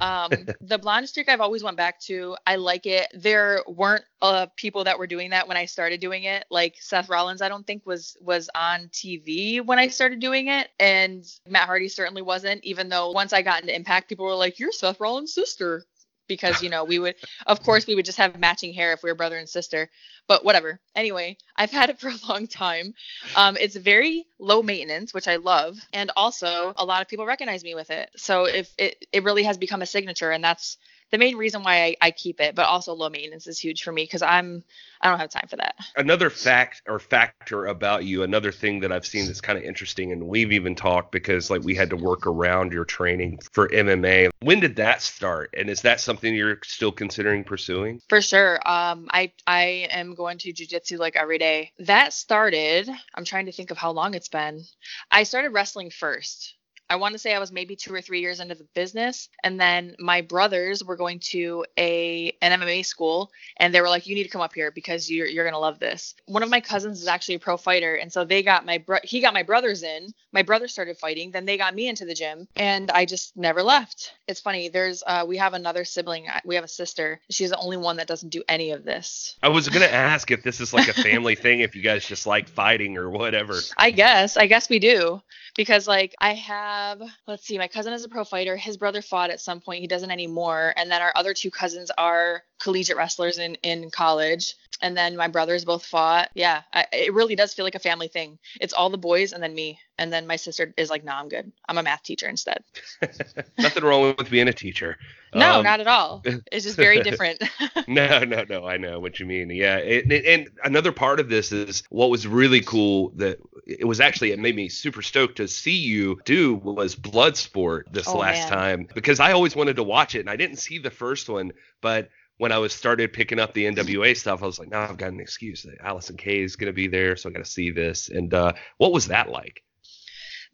um, the blonde streak I've always went back to. I like it. There weren't uh, people that were doing that when I started doing it. Like Seth Rollins, I don't think was was on TV when I started doing it, and Matt Hardy certainly wasn't. Even though once I got into Impact, people were like, "You're Seth Rollins' sister." Because you know we would, of course, we would just have matching hair if we were brother and sister. But whatever. Anyway, I've had it for a long time. Um, it's very low maintenance, which I love, and also a lot of people recognize me with it. So if it it really has become a signature, and that's the main reason why I, I keep it. But also low maintenance is huge for me because I'm I don't have time for that. Another fact or factor about you, another thing that I've seen that's kind of interesting, and we've even talked because like we had to work around your training for MMA. When did that start? And is that something you're still considering pursuing? For sure. Um, I I am going to jujitsu like every day. That started. I'm trying to think of how long it's been. I started wrestling first. I want to say I was maybe two or three years into the business, and then my brothers were going to a an MMA school, and they were like, "You need to come up here because you're you're gonna love this." One of my cousins is actually a pro fighter, and so they got my bro- he got my brothers in. My brother started fighting, then they got me into the gym, and I just never left. It's funny. There's uh, we have another sibling. We have a sister. She's the only one that doesn't do any of this. I was gonna ask if this is like a family thing, if you guys just like fighting or whatever. I guess. I guess we do. Because like I have let's see, my cousin is a pro fighter. His brother fought at some point. He doesn't anymore. And then our other two cousins are collegiate wrestlers in in college. And then my brothers both fought. Yeah, I, it really does feel like a family thing. It's all the boys and then me, and then my sister is like, "No, I'm good. I'm a math teacher instead." Nothing wrong with being a teacher. No, um, not at all. It's just very different. no, no, no. I know what you mean. Yeah, it, it, and another part of this is what was really cool that it was actually it made me super stoked to see you do was Bloodsport this oh, last man. time because I always wanted to watch it and I didn't see the first one, but when I was started picking up the NWA stuff, I was like, now I've got an excuse. Allysin Kay is going to be there, so I got to see this. And uh, what was that like?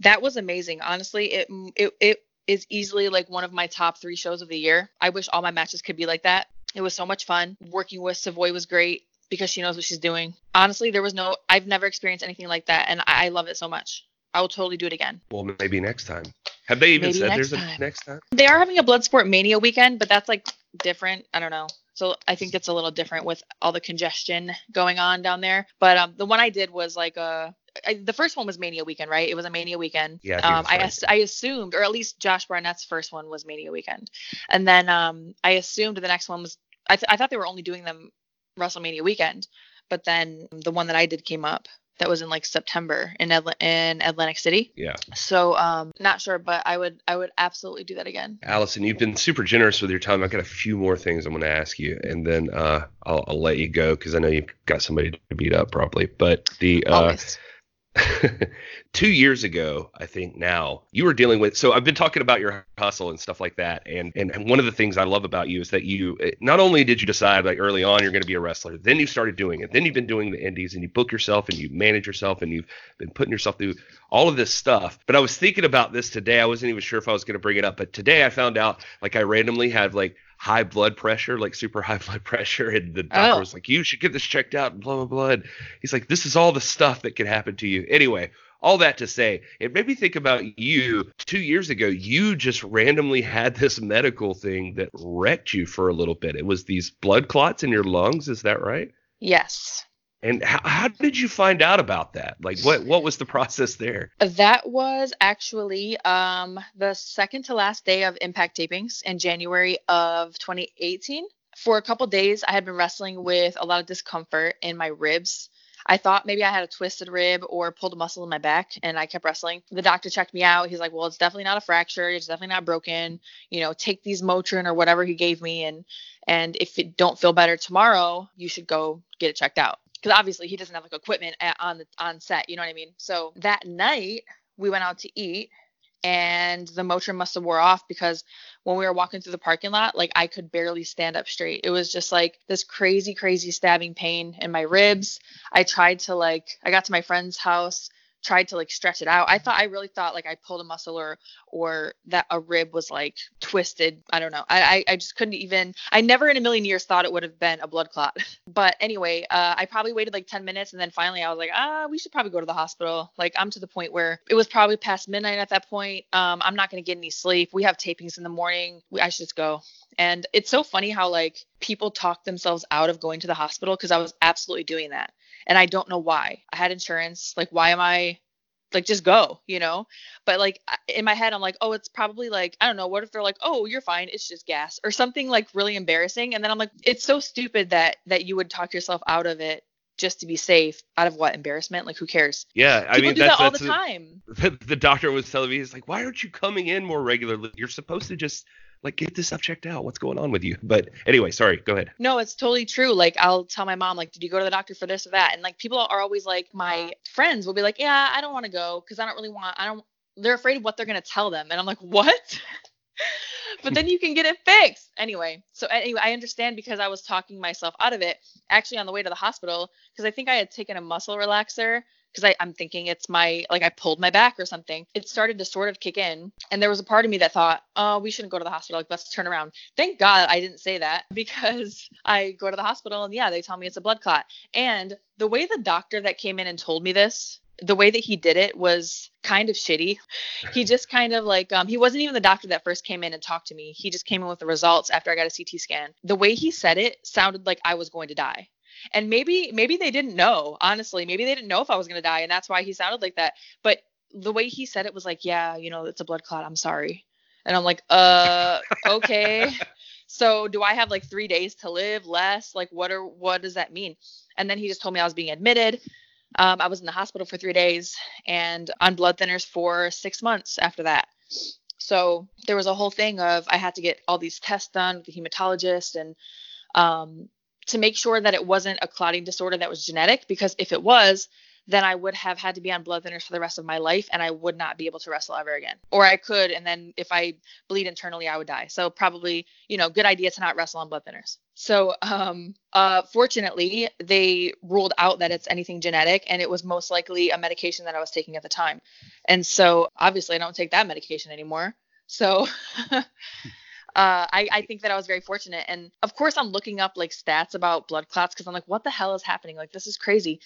That was amazing. Honestly, it it it is easily like one of my top three shows of the year. I wish all my matches could be like that. It was so much fun. Working with Savoy was great because she knows what she's doing. Honestly, there was no, I've never experienced anything like that, and I, I love it so much. I will totally do it again. Well, maybe next time. Have they even maybe said there's time. a next time? They are having a Bloodsport Mania weekend, but that's like different. I don't know. So I think it's a little different with all the congestion going on down there. But um, the one I did was like a. I, the first one was Mania weekend, right? It was a Mania weekend. Yeah. Um, I right. I assumed, or at least Josh Barnett's first one was Mania weekend, and then um, I assumed the next one was. I, th- I thought they were only doing them WrestleMania weekend, but then the one that I did came up that was in like September in in Atlantic City. Yeah. So um not sure, but I would I would absolutely do that again. Allysin, you've been super generous with your time. I've got a few more things I'm going to ask you, and then uh, I'll, I'll let you go because I know you've got somebody to beat up probably. But the uh, Always. two years ago, I think now you were dealing with. So I've been talking about your hustle and stuff like that, and and one of the things I love about you is that you eh, not only did you decide like early on you're going to be a wrestler, then you started doing it, then you've been doing the indies, and you book yourself and you manage yourself, and you've been putting yourself through all of this stuff. But I was thinking about this today. I wasn't even sure if I was going to bring it up, but today I found out like I randomly had like high blood pressure, like super high blood pressure. And the oh. doctor oh. was like, you should get this checked out and blah, blah, blah. And he's like, this is all the stuff that can happen to you. Anyway, all that to say, it made me think about you two years ago. You just randomly had this medical thing that wrecked you for a little bit. It was these blood clots in your lungs. Is that right? Yes. And how, how did you find out about that? Like, what what was the process there? That was actually um, the second to last day of Impact tapings in January of 2018. For a couple days, I had been wrestling with a lot of discomfort in my ribs. I thought maybe I had a twisted rib or pulled a muscle in my back, and I kept wrestling. The doctor checked me out. He's like, "Well, it's definitely not a fracture. It's definitely not broken. You know, take these Motrin or whatever he gave me, and and if it don't feel better tomorrow, you should go get it checked out." Because obviously he doesn't have like equipment at, on the on set. You know what I mean? So that night we went out to eat, and the Motrin must have wore off because when we were walking through the parking lot, like I could barely stand up straight. It was just like this crazy, crazy stabbing pain in my ribs. I tried to like I got to my friend's house tried to like stretch it out. I thought I really thought like I pulled a muscle or or that a rib was like twisted. I don't know. I I, I just couldn't even. I never in a million years thought it would have been a blood clot. But anyway, uh, I probably waited like 10 minutes and then finally I was like, ah, we should probably go to the hospital. Like I'm to the point where it was probably past midnight at that point. Um, I'm not gonna get any sleep. We have tapings in the morning. We, I should just go. And it's so funny how like people talk themselves out of going to the hospital because I was absolutely doing that and I don't know why. I had insurance. Like, why am I like just go, you know? But like in my head, I'm like, oh, it's probably like I don't know. What if they're like, oh, you're fine, it's just gas or something like really embarrassing? And then I'm like, it's so stupid that that you would talk yourself out of it just to be safe out of what embarrassment like who cares yeah i People mean do that's, that all that's the time the, the doctor was telling me he's like why aren't you coming in more regularly you're supposed to just like get this stuff checked out. What's going on with you? But anyway sorry. Go ahead. No it's totally true. Like i'll tell my mom like did you go to the doctor for this or that? And like people are always like my friends will be like yeah i don't want to go because i don't really want i don't they're afraid of what they're going to tell them. And i'm like what? But then you can get it fixed. Anyway so anyway i understand because i was talking myself out of it. Actually on the way to the hospital because i think i had taken a muscle relaxer because I'm thinking it's my like I pulled my back or something. It started to sort of kick in, and there was a part of me that thought, oh, we shouldn't go to the hospital. Like let's turn around. Thank God I didn't say that because I go to the hospital and yeah, they tell me it's a blood clot. And the way the doctor that came in and told me this the way that he did it was kind of shitty. He just kind of like um he wasn't even the doctor that first came in and talked to me. He just came in with the results after I got a CT scan. The way he said it sounded like I was going to die and maybe maybe they didn't know honestly maybe they didn't know if i was going to die and that's why he sounded like that but the way he said it was like yeah you know it's a blood clot i'm sorry and i'm like uh okay So do I have like three days to live, less? Like what are what does that mean? And then he just told me I was being admitted. Um, I was in the hospital for three days and on blood thinners for six months after that. So there was a whole thing of I had to get all these tests done with the hematologist and um, to make sure that it wasn't a clotting disorder that was genetic because if it was, then I would have had to be on blood thinners for the rest of my life and I would not be able to wrestle ever again. Or I could, and then if I bleed internally, I would die. So probably, you know, good idea to not wrestle on blood thinners. So um, uh, fortunately, they ruled out that it's anything genetic and it was most likely a medication that I was taking at the time. And so obviously I don't take that medication anymore. So uh, I, I think that I was very fortunate. And of course, I'm looking up like stats about blood clots because I'm like, what the hell is happening? Like, this is crazy.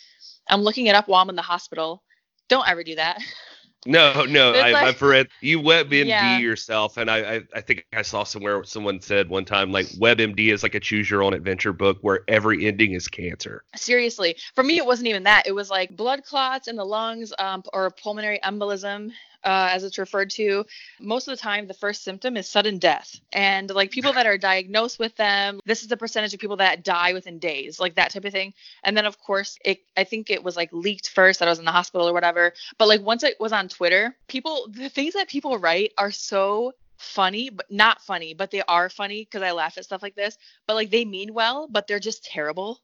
I'm looking it up while I'm in the hospital. Don't ever do that. No, no, I, like- I've read you WebMD Yeah. yourself, and I, I, I think I saw somewhere someone said one time like WebMD is like a choose your own adventure book where every ending is cancer. Seriously, for me, it wasn't even that. It was like blood clots in the lungs um, or pulmonary embolism, uh, as it's referred to. Most of the time, the first symptom is sudden death. And like people that are diagnosed with them, this is the percentage of people that die within days, like that type of thing. And then, of course, it I think it was like leaked first that I was in the hospital or whatever. But like once it was on Twitter, people, the things that people write are so funny but not funny but they are funny because i laugh at stuff like this but like they mean well but they're just terrible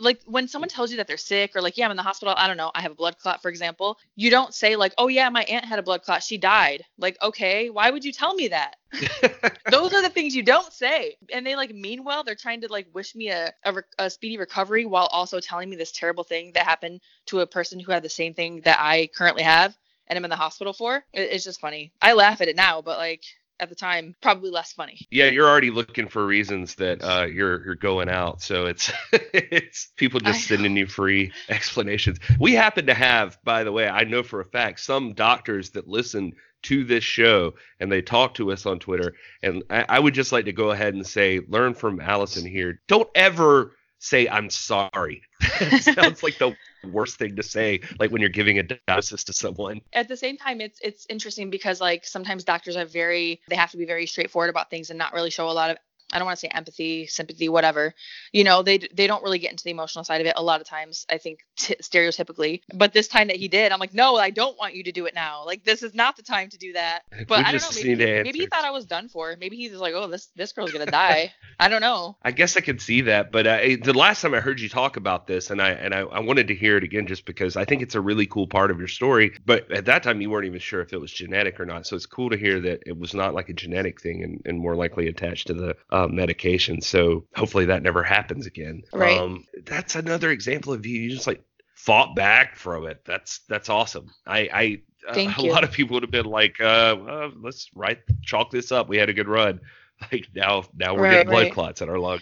like when someone tells you that they're sick or like yeah i'm in the hospital i don't know i have a blood clot for example you don't say like oh yeah my aunt had a blood clot she died. Like okay why would you tell me that? Those are the things you don't say. And they like mean well they're trying to like wish me a, a, re- a speedy recovery while also telling me this terrible thing that happened to a person who had the same thing that i currently have and i'm in the hospital for. It, it's just funny. I laugh at it now but like at the time probably less funny Yeah, you're already looking for reasons that uh, you're you're going out, so it's it's people just sending you free explanations. We happen to have, by the way, I know for a fact, some doctors that listen to this show and they talk to us on Twitter, and I, I would just like to go ahead and say, learn from Allysin here. Don't ever say I'm sorry. sounds like the worst thing to say, like when you're giving a diagnosis to someone. at the same time it's it's interesting because like sometimes doctors are very they have to be very straightforward about things and not really show a lot of I don't want to say empathy, sympathy, whatever. You know, they they don't really get into the emotional side of it a lot of times. I think t- stereotypically, but this time that he did, I'm like, no, I don't want you to do it now. Like this is not the time to do that. But We I don't know. Maybe, maybe he thought I was done for. Maybe he's like, oh, this this girl's gonna die. I don't know. I guess I could see that, but uh, the last time I heard you talk about this, and I and I, I wanted to hear it again just because I think it's a really cool part of your story. But at that time, you weren't even sure if it was genetic or not, so it's cool to hear that it was not like a genetic thing and, and more likely attached to the uh, medication. So hopefully that never happens again. Right. Um, that's another example of you. You just like fought back from it. That's that's awesome. I I. uh, Thank a you. lot of people would have been like, uh, well, let's write chalk this up. We had a good run. Like now, now we're Right, getting blood right. clots in our lung.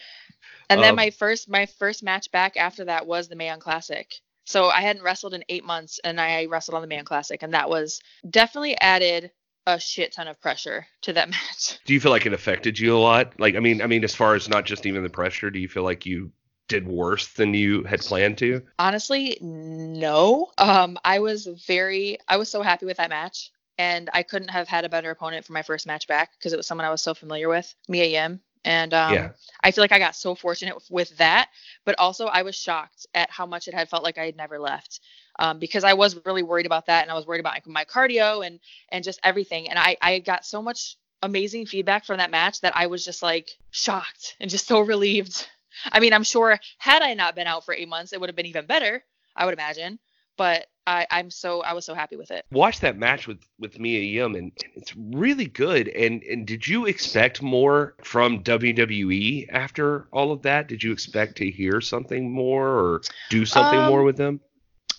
And then Um, my first my first match back after that was the Mae Young Classic. So I hadn't wrestled in eight months, and I wrestled on the Mae Young Classic, and that was definitely added a shit ton of pressure to that match. Do you feel like it affected you a lot? Like, I mean, I mean, as far as not just even the pressure, do you feel like you did worse than you had planned to? Honestly, no. Um, I was very I was so happy with that match, and I couldn't have had a better opponent for my first match back because it was someone I was so familiar with, Mia Yim. And um, Yeah. I feel like I got so fortunate with, with that, but also I was shocked at how much it had felt like I had never left. Um, because I was really worried about that, and I was worried about my cardio and and just everything. And I I got so much amazing feedback from that match that I was just like shocked and just so relieved. I mean, I'm sure had I not been out for eight months, it would have been even better. I would imagine, but I I'm so I was so happy with it. Watch that match with with Mia Yim, and, and it's really good. And and did you expect more from WWE after all of that? Did you expect to hear something more or do something Um, more with them?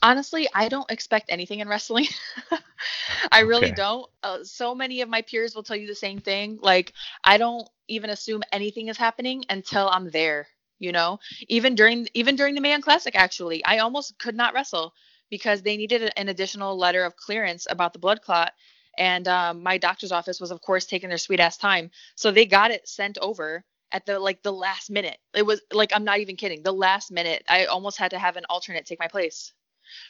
Honestly, I don't expect anything in wrestling. I really Okay. don't. Uh, so many of my peers will tell you the same thing. Like, I don't even assume anything is happening until I'm there. You know, even during even during the Mae Young Classic, actually, I almost could not wrestle because they needed an additional letter of clearance about the blood clot. And um, my doctor's office was, of course, taking their sweet ass time, so they got it sent over at the like the last minute. It was like I'm not even kidding. The last minute, I almost had to have an alternate take my place.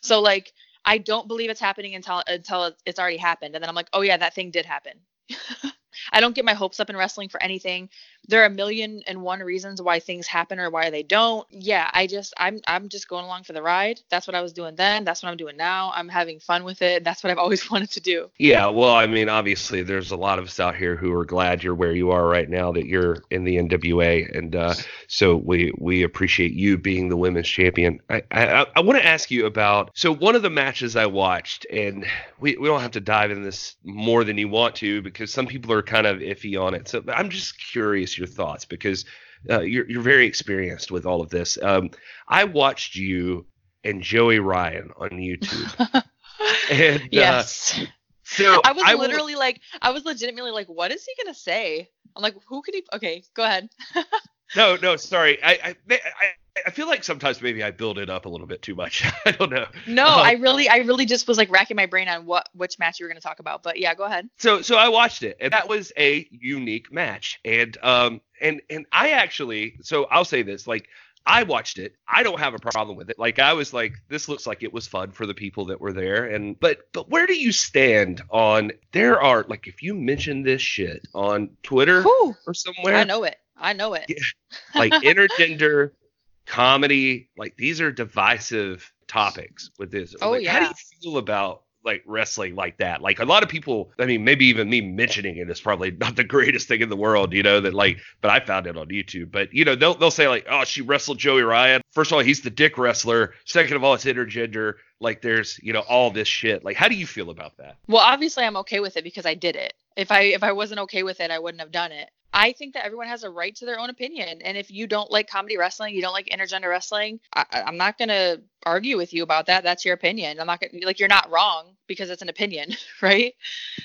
So like I don't believe it's happening until until it's- already happened, and then I'm like, oh yeah, that thing did happen. I don't get my hopes up in wrestling for anything. There are a million and one reasons why things happen or why they don't. Yeah, I just I'm I'm just going along for the ride. That's what I was doing then. That's what I'm doing now. I'm having fun with it. That's what I've always wanted to do. Yeah, well, I mean, obviously, there's a lot of us out here who are glad you're where you are right now, that you're in the NWA, and uh, so we we appreciate you being the women's champion. I I, I want to ask you about so one of the matches I watched, and we we don't have to dive in this more than you want to because some people are kind of iffy on it. So I'm just curious your thoughts because uh, you're you're very experienced with all of this. Um, I watched you and Joey Ryan on YouTube. and, uh, yes. Uh, so I was I literally like, I was legitimately like, what is he gonna say? I'm like, who could he? Okay, go ahead. no, no, sorry. I, I, I, I feel like sometimes maybe I build it up a little bit too much. I don't know. No, um, I really, I really just was like racking my brain on what which match you were gonna talk about. But yeah, go ahead. So, so I watched it, and that was a unique match, and um, and and I actually, so I'll say this, like I watched it. I don't have a problem with it. Like I was like, this looks like it was fun for the people that were there. And but but where do you stand on there are like if you mention this shit on Twitter Whew, or somewhere. I know it. I know it. Yeah, like intergender comedy, like these are divisive topics with this. Oh like, yeah. How do you feel about like wrestling like that. Like a lot of people, I mean, maybe even me mentioning it is probably not the greatest thing in the world, you know, that like, but I found it on YouTube. But, you know, they'll, they'll say like, oh, she wrestled Joey Ryan. First of all, he's the dick wrestler. Second of all, it's intergender. Like there's, you know, all this shit. Like, how do you feel about that? Well, obviously I'm okay with it because I did it. If I if I wasn't okay with it, I wouldn't have done it. I think that everyone has a right to their own opinion. And if you don't like comedy wrestling, you don't like intergender wrestling, I, am not going to argue with you about that. That's your opinion. I'm not going to, like, you're not wrong because it's an opinion, right?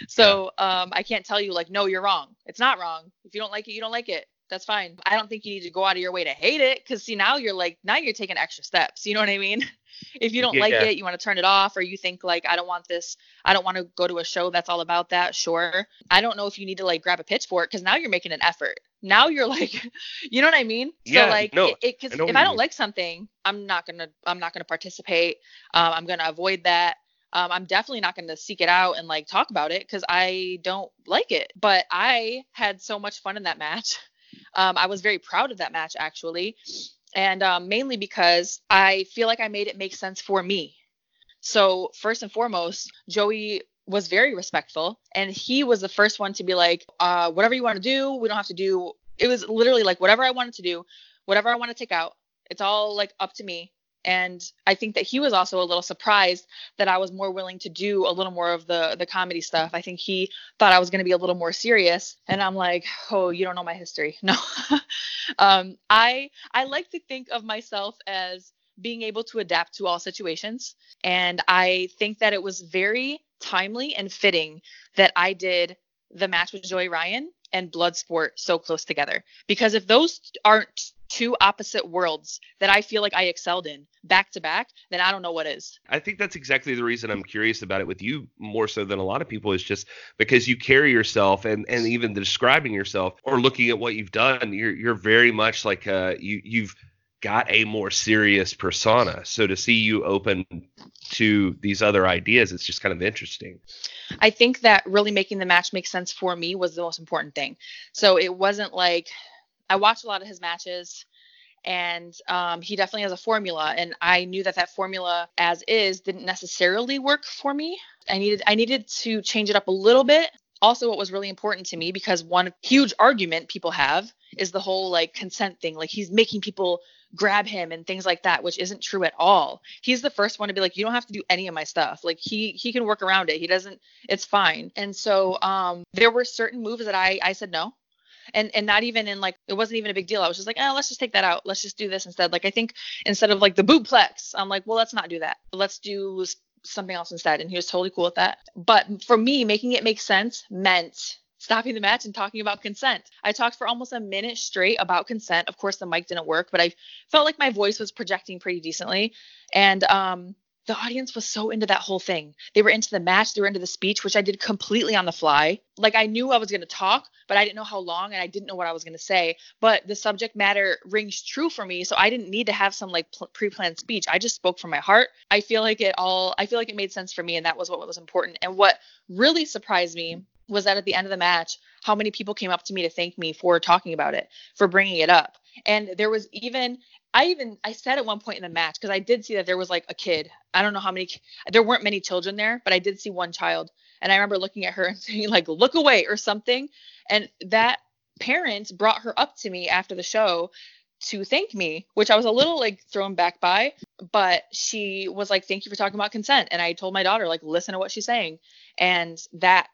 So um, I can't tell you, like, no, you're wrong. It's not wrong. If you don't like it, you don't like it. That's fine. I don't think you need to go out of your way to hate it because, see, now you're like, now you're taking extra steps. You know what I mean? if you don't yeah, like it, you want to turn it off, or you think like I don't want this, I don't want to go to a show that's all about that. Sure. I don't know if you need to like grab a pitchfork because now you're making an effort. Now you're like, you know what I mean? Yeah, so like, no, it because if I don't mean. like something, I'm not gonna, I'm not gonna participate. Um, I'm gonna avoid that. Um, I'm definitely not going to seek it out and like talk about it because I don't like it. But I had so much fun in that match. Um, I was very proud of that match actually and um, mainly because I feel like I made it make sense for me. So first and foremost, Joey was very respectful, and he was the first one to be like, uh, "Whatever you want to do, we don't have to do." It was literally like whatever I wanted to do, whatever I want to take out, it's all like up to me and i think that he was also a little surprised that i was more willing to do a little more of the the comedy stuff. I think he thought i was going to be a little more serious and i'm like oh you don't know my history. No. Um i i like to think of myself as being able to adapt to all situations and i think that it was very timely and fitting that i did the match with joey ryan and bloodsport so close together. Because if those aren't two opposite worlds that I feel like I excelled in back to back, then I don't know what is. I think that's exactly the reason I'm curious about it with you more so than a lot of people is just because you carry yourself and and even describing yourself or looking at what you've done, you're you're very much like uh you you've got a more serious persona. So to see you open to these other ideas, it's just kind of interesting. I think that really making the match make sense for me was the most important thing. So it wasn't like I watched a lot of his matches and um, he definitely has a formula and i knew that that formula as is didn't necessarily work for me. I needed i needed to change it up a little bit. Also what was really important to me because one huge argument people have is the whole like consent thing like he's making people grab him and things like that which isn't true at all. He's the first one to be like you don't have to do any of my stuff. Like he he can work around it. He doesn't it's fine. And so um there were certain moves that i i said no and and not even in like it wasn't even a big deal. I was just like, oh, let's just take that out. Let's just do this instead. Like I think instead of like the bootplex, I'm like, well, let's not do that. Let's do something else instead. And he was totally cool with that. But for me, making it make sense meant stopping the match and talking about consent. I talked for almost a minute straight about consent. Of course, the mic didn't work, but I felt like my voice was projecting pretty decently. And um, the audience was so into that whole thing. They were into the match, they were into the speech, which I did completely on the fly. Like I knew I was going to talk, but I didn't know how long and I didn't know what I was going to say. But the subject matter rings true for me, so I didn't need to have some like pl- pre-planned speech. I just spoke from my heart. I feel like it all I feel like it made sense for me and that was what was important. And what really surprised me was that at the end of the match, how many people came up to me to thank me for talking about it, for bringing it up. And there was even I even I said at one point in the match because I did see that there was like a kid. I don't know how many there weren't many children there, but I did see one child and I remember looking at her and saying like look away or something. And that parent brought her up to me after the show to thank me, which I was a little like thrown back by, but she was like thank you for talking about consent and I told my daughter like listen to what she's saying and that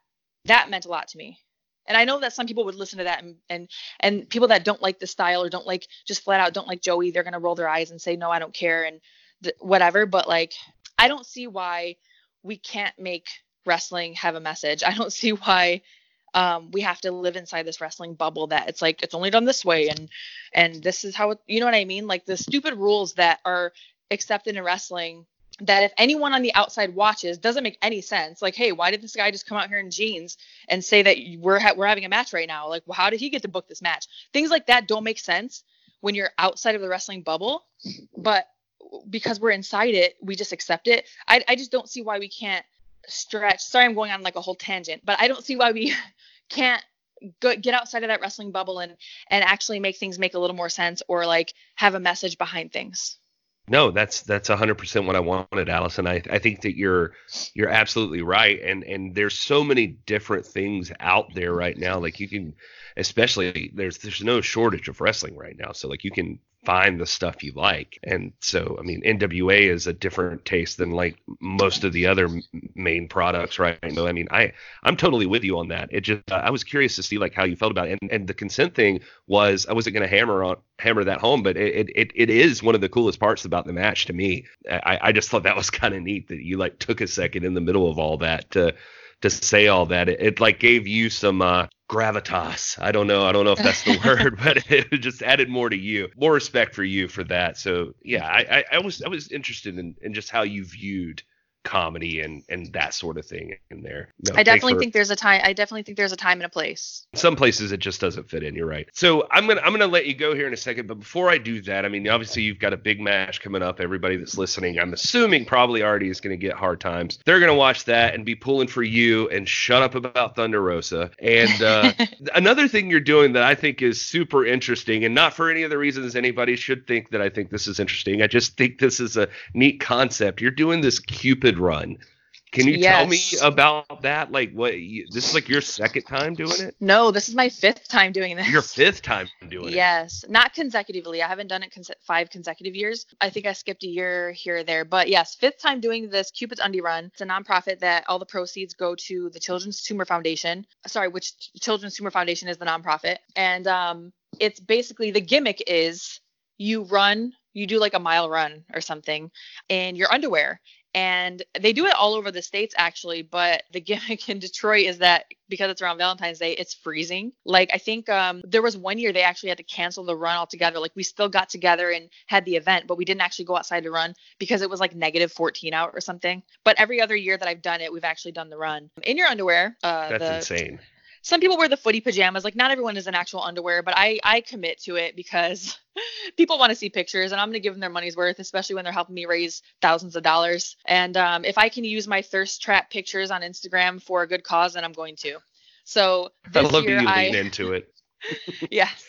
that meant a lot to me and I know that some people would listen to that and and and people that don't like the style or don't like just flat out don't like Joey, they're gonna roll their eyes and say no, I don't care and th- whatever. But like, I don't see why we can't make wrestling have a message. I don't see why um, we have to live inside this wrestling bubble that it's like it's only done this way and and this is how it, you know what I mean? Like the stupid rules that are accepted in wrestling that if anyone on the outside watches doesn't make any sense. Like hey why did this guy just come out here in jeans and say that we're ha- we're having a match right now? Like well, how did he get to book this match? Things like that don't make sense when you're outside of the wrestling bubble but because we're inside it we just accept it. I, I just don't see why we can't stretch. Sorry i'm going on like a whole tangent but i don't see why we can't get outside of that wrestling bubble and and actually make things make a little more sense or like have a message behind things no, that's that's hundred percent what I wanted, Allysin. I I think that you're you're absolutely right, and and there's so many different things out there right now. Like you can, especially there's there's no shortage of wrestling right now. So like you can find the stuff you like. And so, I mean, NWA is a different taste than like most of the other main products, right? I mean, I I'm totally with you on that. It just uh, I was curious to see like how you felt about it. And, and the consent thing was I wasn't going to hammer on hammer that home, but it, it it is one of the coolest parts about the match to me. I I just thought that was kind of neat that you like took a second in the middle of all that to to say all that. It, it like gave you some uh, gravitas. I don't know. I don't know if that's the word, but it just added more to you, more respect for you for that. So yeah, I, I, I was I was interested in, in just how you viewed comedy and and that sort of thing in there. No, I definitely for, think there's a time. I definitely think there's a time and a place. Some places it just doesn't fit in. You're right. So I'm gonna I'm gonna let you go here in a second, but before I do that, I mean obviously you've got a big match coming up. Everybody that's listening, I'm assuming probably already is gonna get hard times. They're gonna watch that and be pulling for you and shut up about Thunder Rosa. And uh, another thing you're doing that I think is super interesting, and not for any of the reasons anybody should think that I think this is interesting. I just think this is a neat concept. You're doing this Cupid run. Can you yes. tell me about that? Like, what? You, this is like your second time doing it? No, this is my fifth time doing this. Your fifth time doing it? Yes, not consecutively. I haven't done it cons- five consecutive years. I think I skipped a year here or there, but yes, fifth time doing this Cupid's Undie Run. It's a nonprofit that all the proceeds go to the Children's Tumor Foundation. Sorry, which Children's Tumor Foundation is the nonprofit, and um, it's basically the gimmick is you run you do like a mile run or something in your underwear and they do it all over the states actually but the gimmick in detroit is that because it's around valentine's day it's freezing. Like i think um, there was one year they actually had to cancel the run altogether. Like we still got together and had the event but we didn't actually go outside to run because it was like negative 14 out or something. But every other year that i've done it we've actually done the run. In your underwear uh, that's the, insane some people wear the footy pajamas. Like not everyone is in actual underwear, but I I commit to it because people want to see pictures, and I'm gonna give them their money's worth, especially when they're helping me raise thousands of dollars. And um, if I can use my thirst trap pictures on Instagram for a good cause, then I'm going to. So this I love year, you I, lean into it. yes.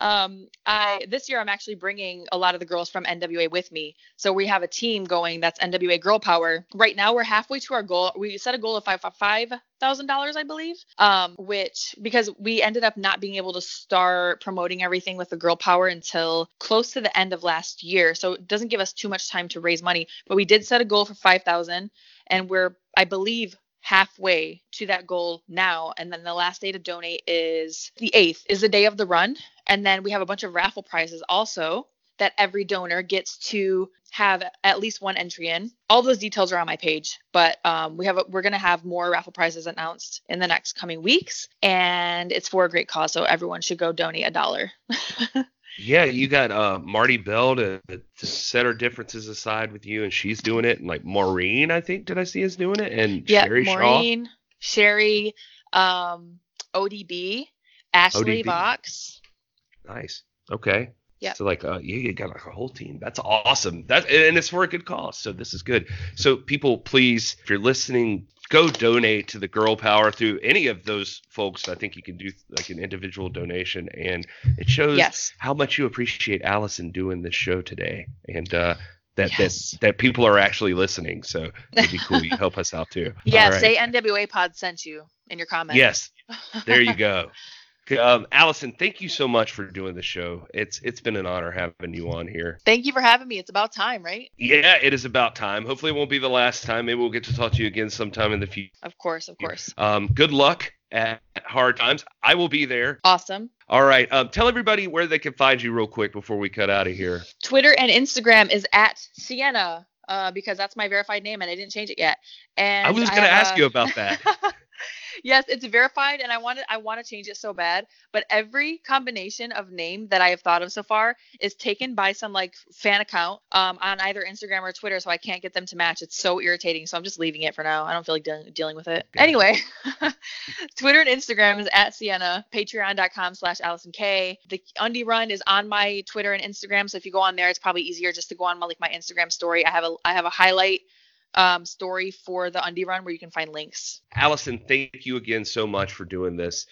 Um, I this year I'm actually bringing a lot of the girls from NWA with me. So we have a team going that's NWA Girl Power. Right now we're halfway to our goal. We set a goal of five five thousand dollars, I believe. Um, which because we ended up not being able to start promoting everything with the Girl Power until close to the end of last year. So it doesn't give us too much time to raise money. But we did set a goal for five thousand, and we're I believe halfway to that goal now and then the last day to donate is the 8th is the day of the run and then we have a bunch of raffle prizes also that every donor gets to have at least one entry in all those details are on my page but um, we have a, we're going to have more raffle prizes announced in the next coming weeks and it's for a great cause so everyone should go donate a dollar Yeah, you got uh, Marti Belle to, to set her differences aside with you, and she's doing it. And like Maureen, I think, did I see is doing it? And yeah, Sherri Maureen, Sherry, um, ODB, Ashley ODB. Vox. Nice. Okay. Yeah. So like, uh, yeah, you got like a whole team. That's awesome. That and it's for a good cause. So this is good. So people, please, if you're listening, go donate to the Girl Power through any of those folks. I think you can do like an individual donation, and it shows Yes. how much you appreciate Allysin doing this show today, and uh, that Yes. that that people are actually listening. So it'd be cool. You help us out too. Yeah, All right. say NWA Pod sent you in your comments. Yes, there you go. Um, Allysin, thank you so much for doing the show. It's it's been an honor having you on here. Thank you for having me. It's about time, right? Yeah, it is about time. Hopefully, it won't be the last time. Maybe we'll get to talk to you again sometime in the future. Of course, of course. Um, good luck at Hard Times. I will be there. Awesome. All right. Um, tell everybody where they can find you real quick before we cut out of here. Twitter and Instagram is at Sienna, uh, because that's my verified name and I didn't change it yet. And I was going to ask a- you about that. yes, it's verified, and I want to I want to change it so bad. But every combination of name that I have thought of so far is taken by some like fan account um, on either Instagram or Twitter, so I can't get them to match. It's so irritating. So I'm just leaving it for now. I don't feel like de- dealing with it. Anyway, Twitter and Instagram is at Sienna. Patreon.com slash Allysin Kay. The Undie Run is on my Twitter and Instagram, so if you go on there, it's probably easier just to go on my like my Instagram story. I have a I have a highlight um, story for the Undie Run where you can find links. Allysin, thank you again so much for doing this.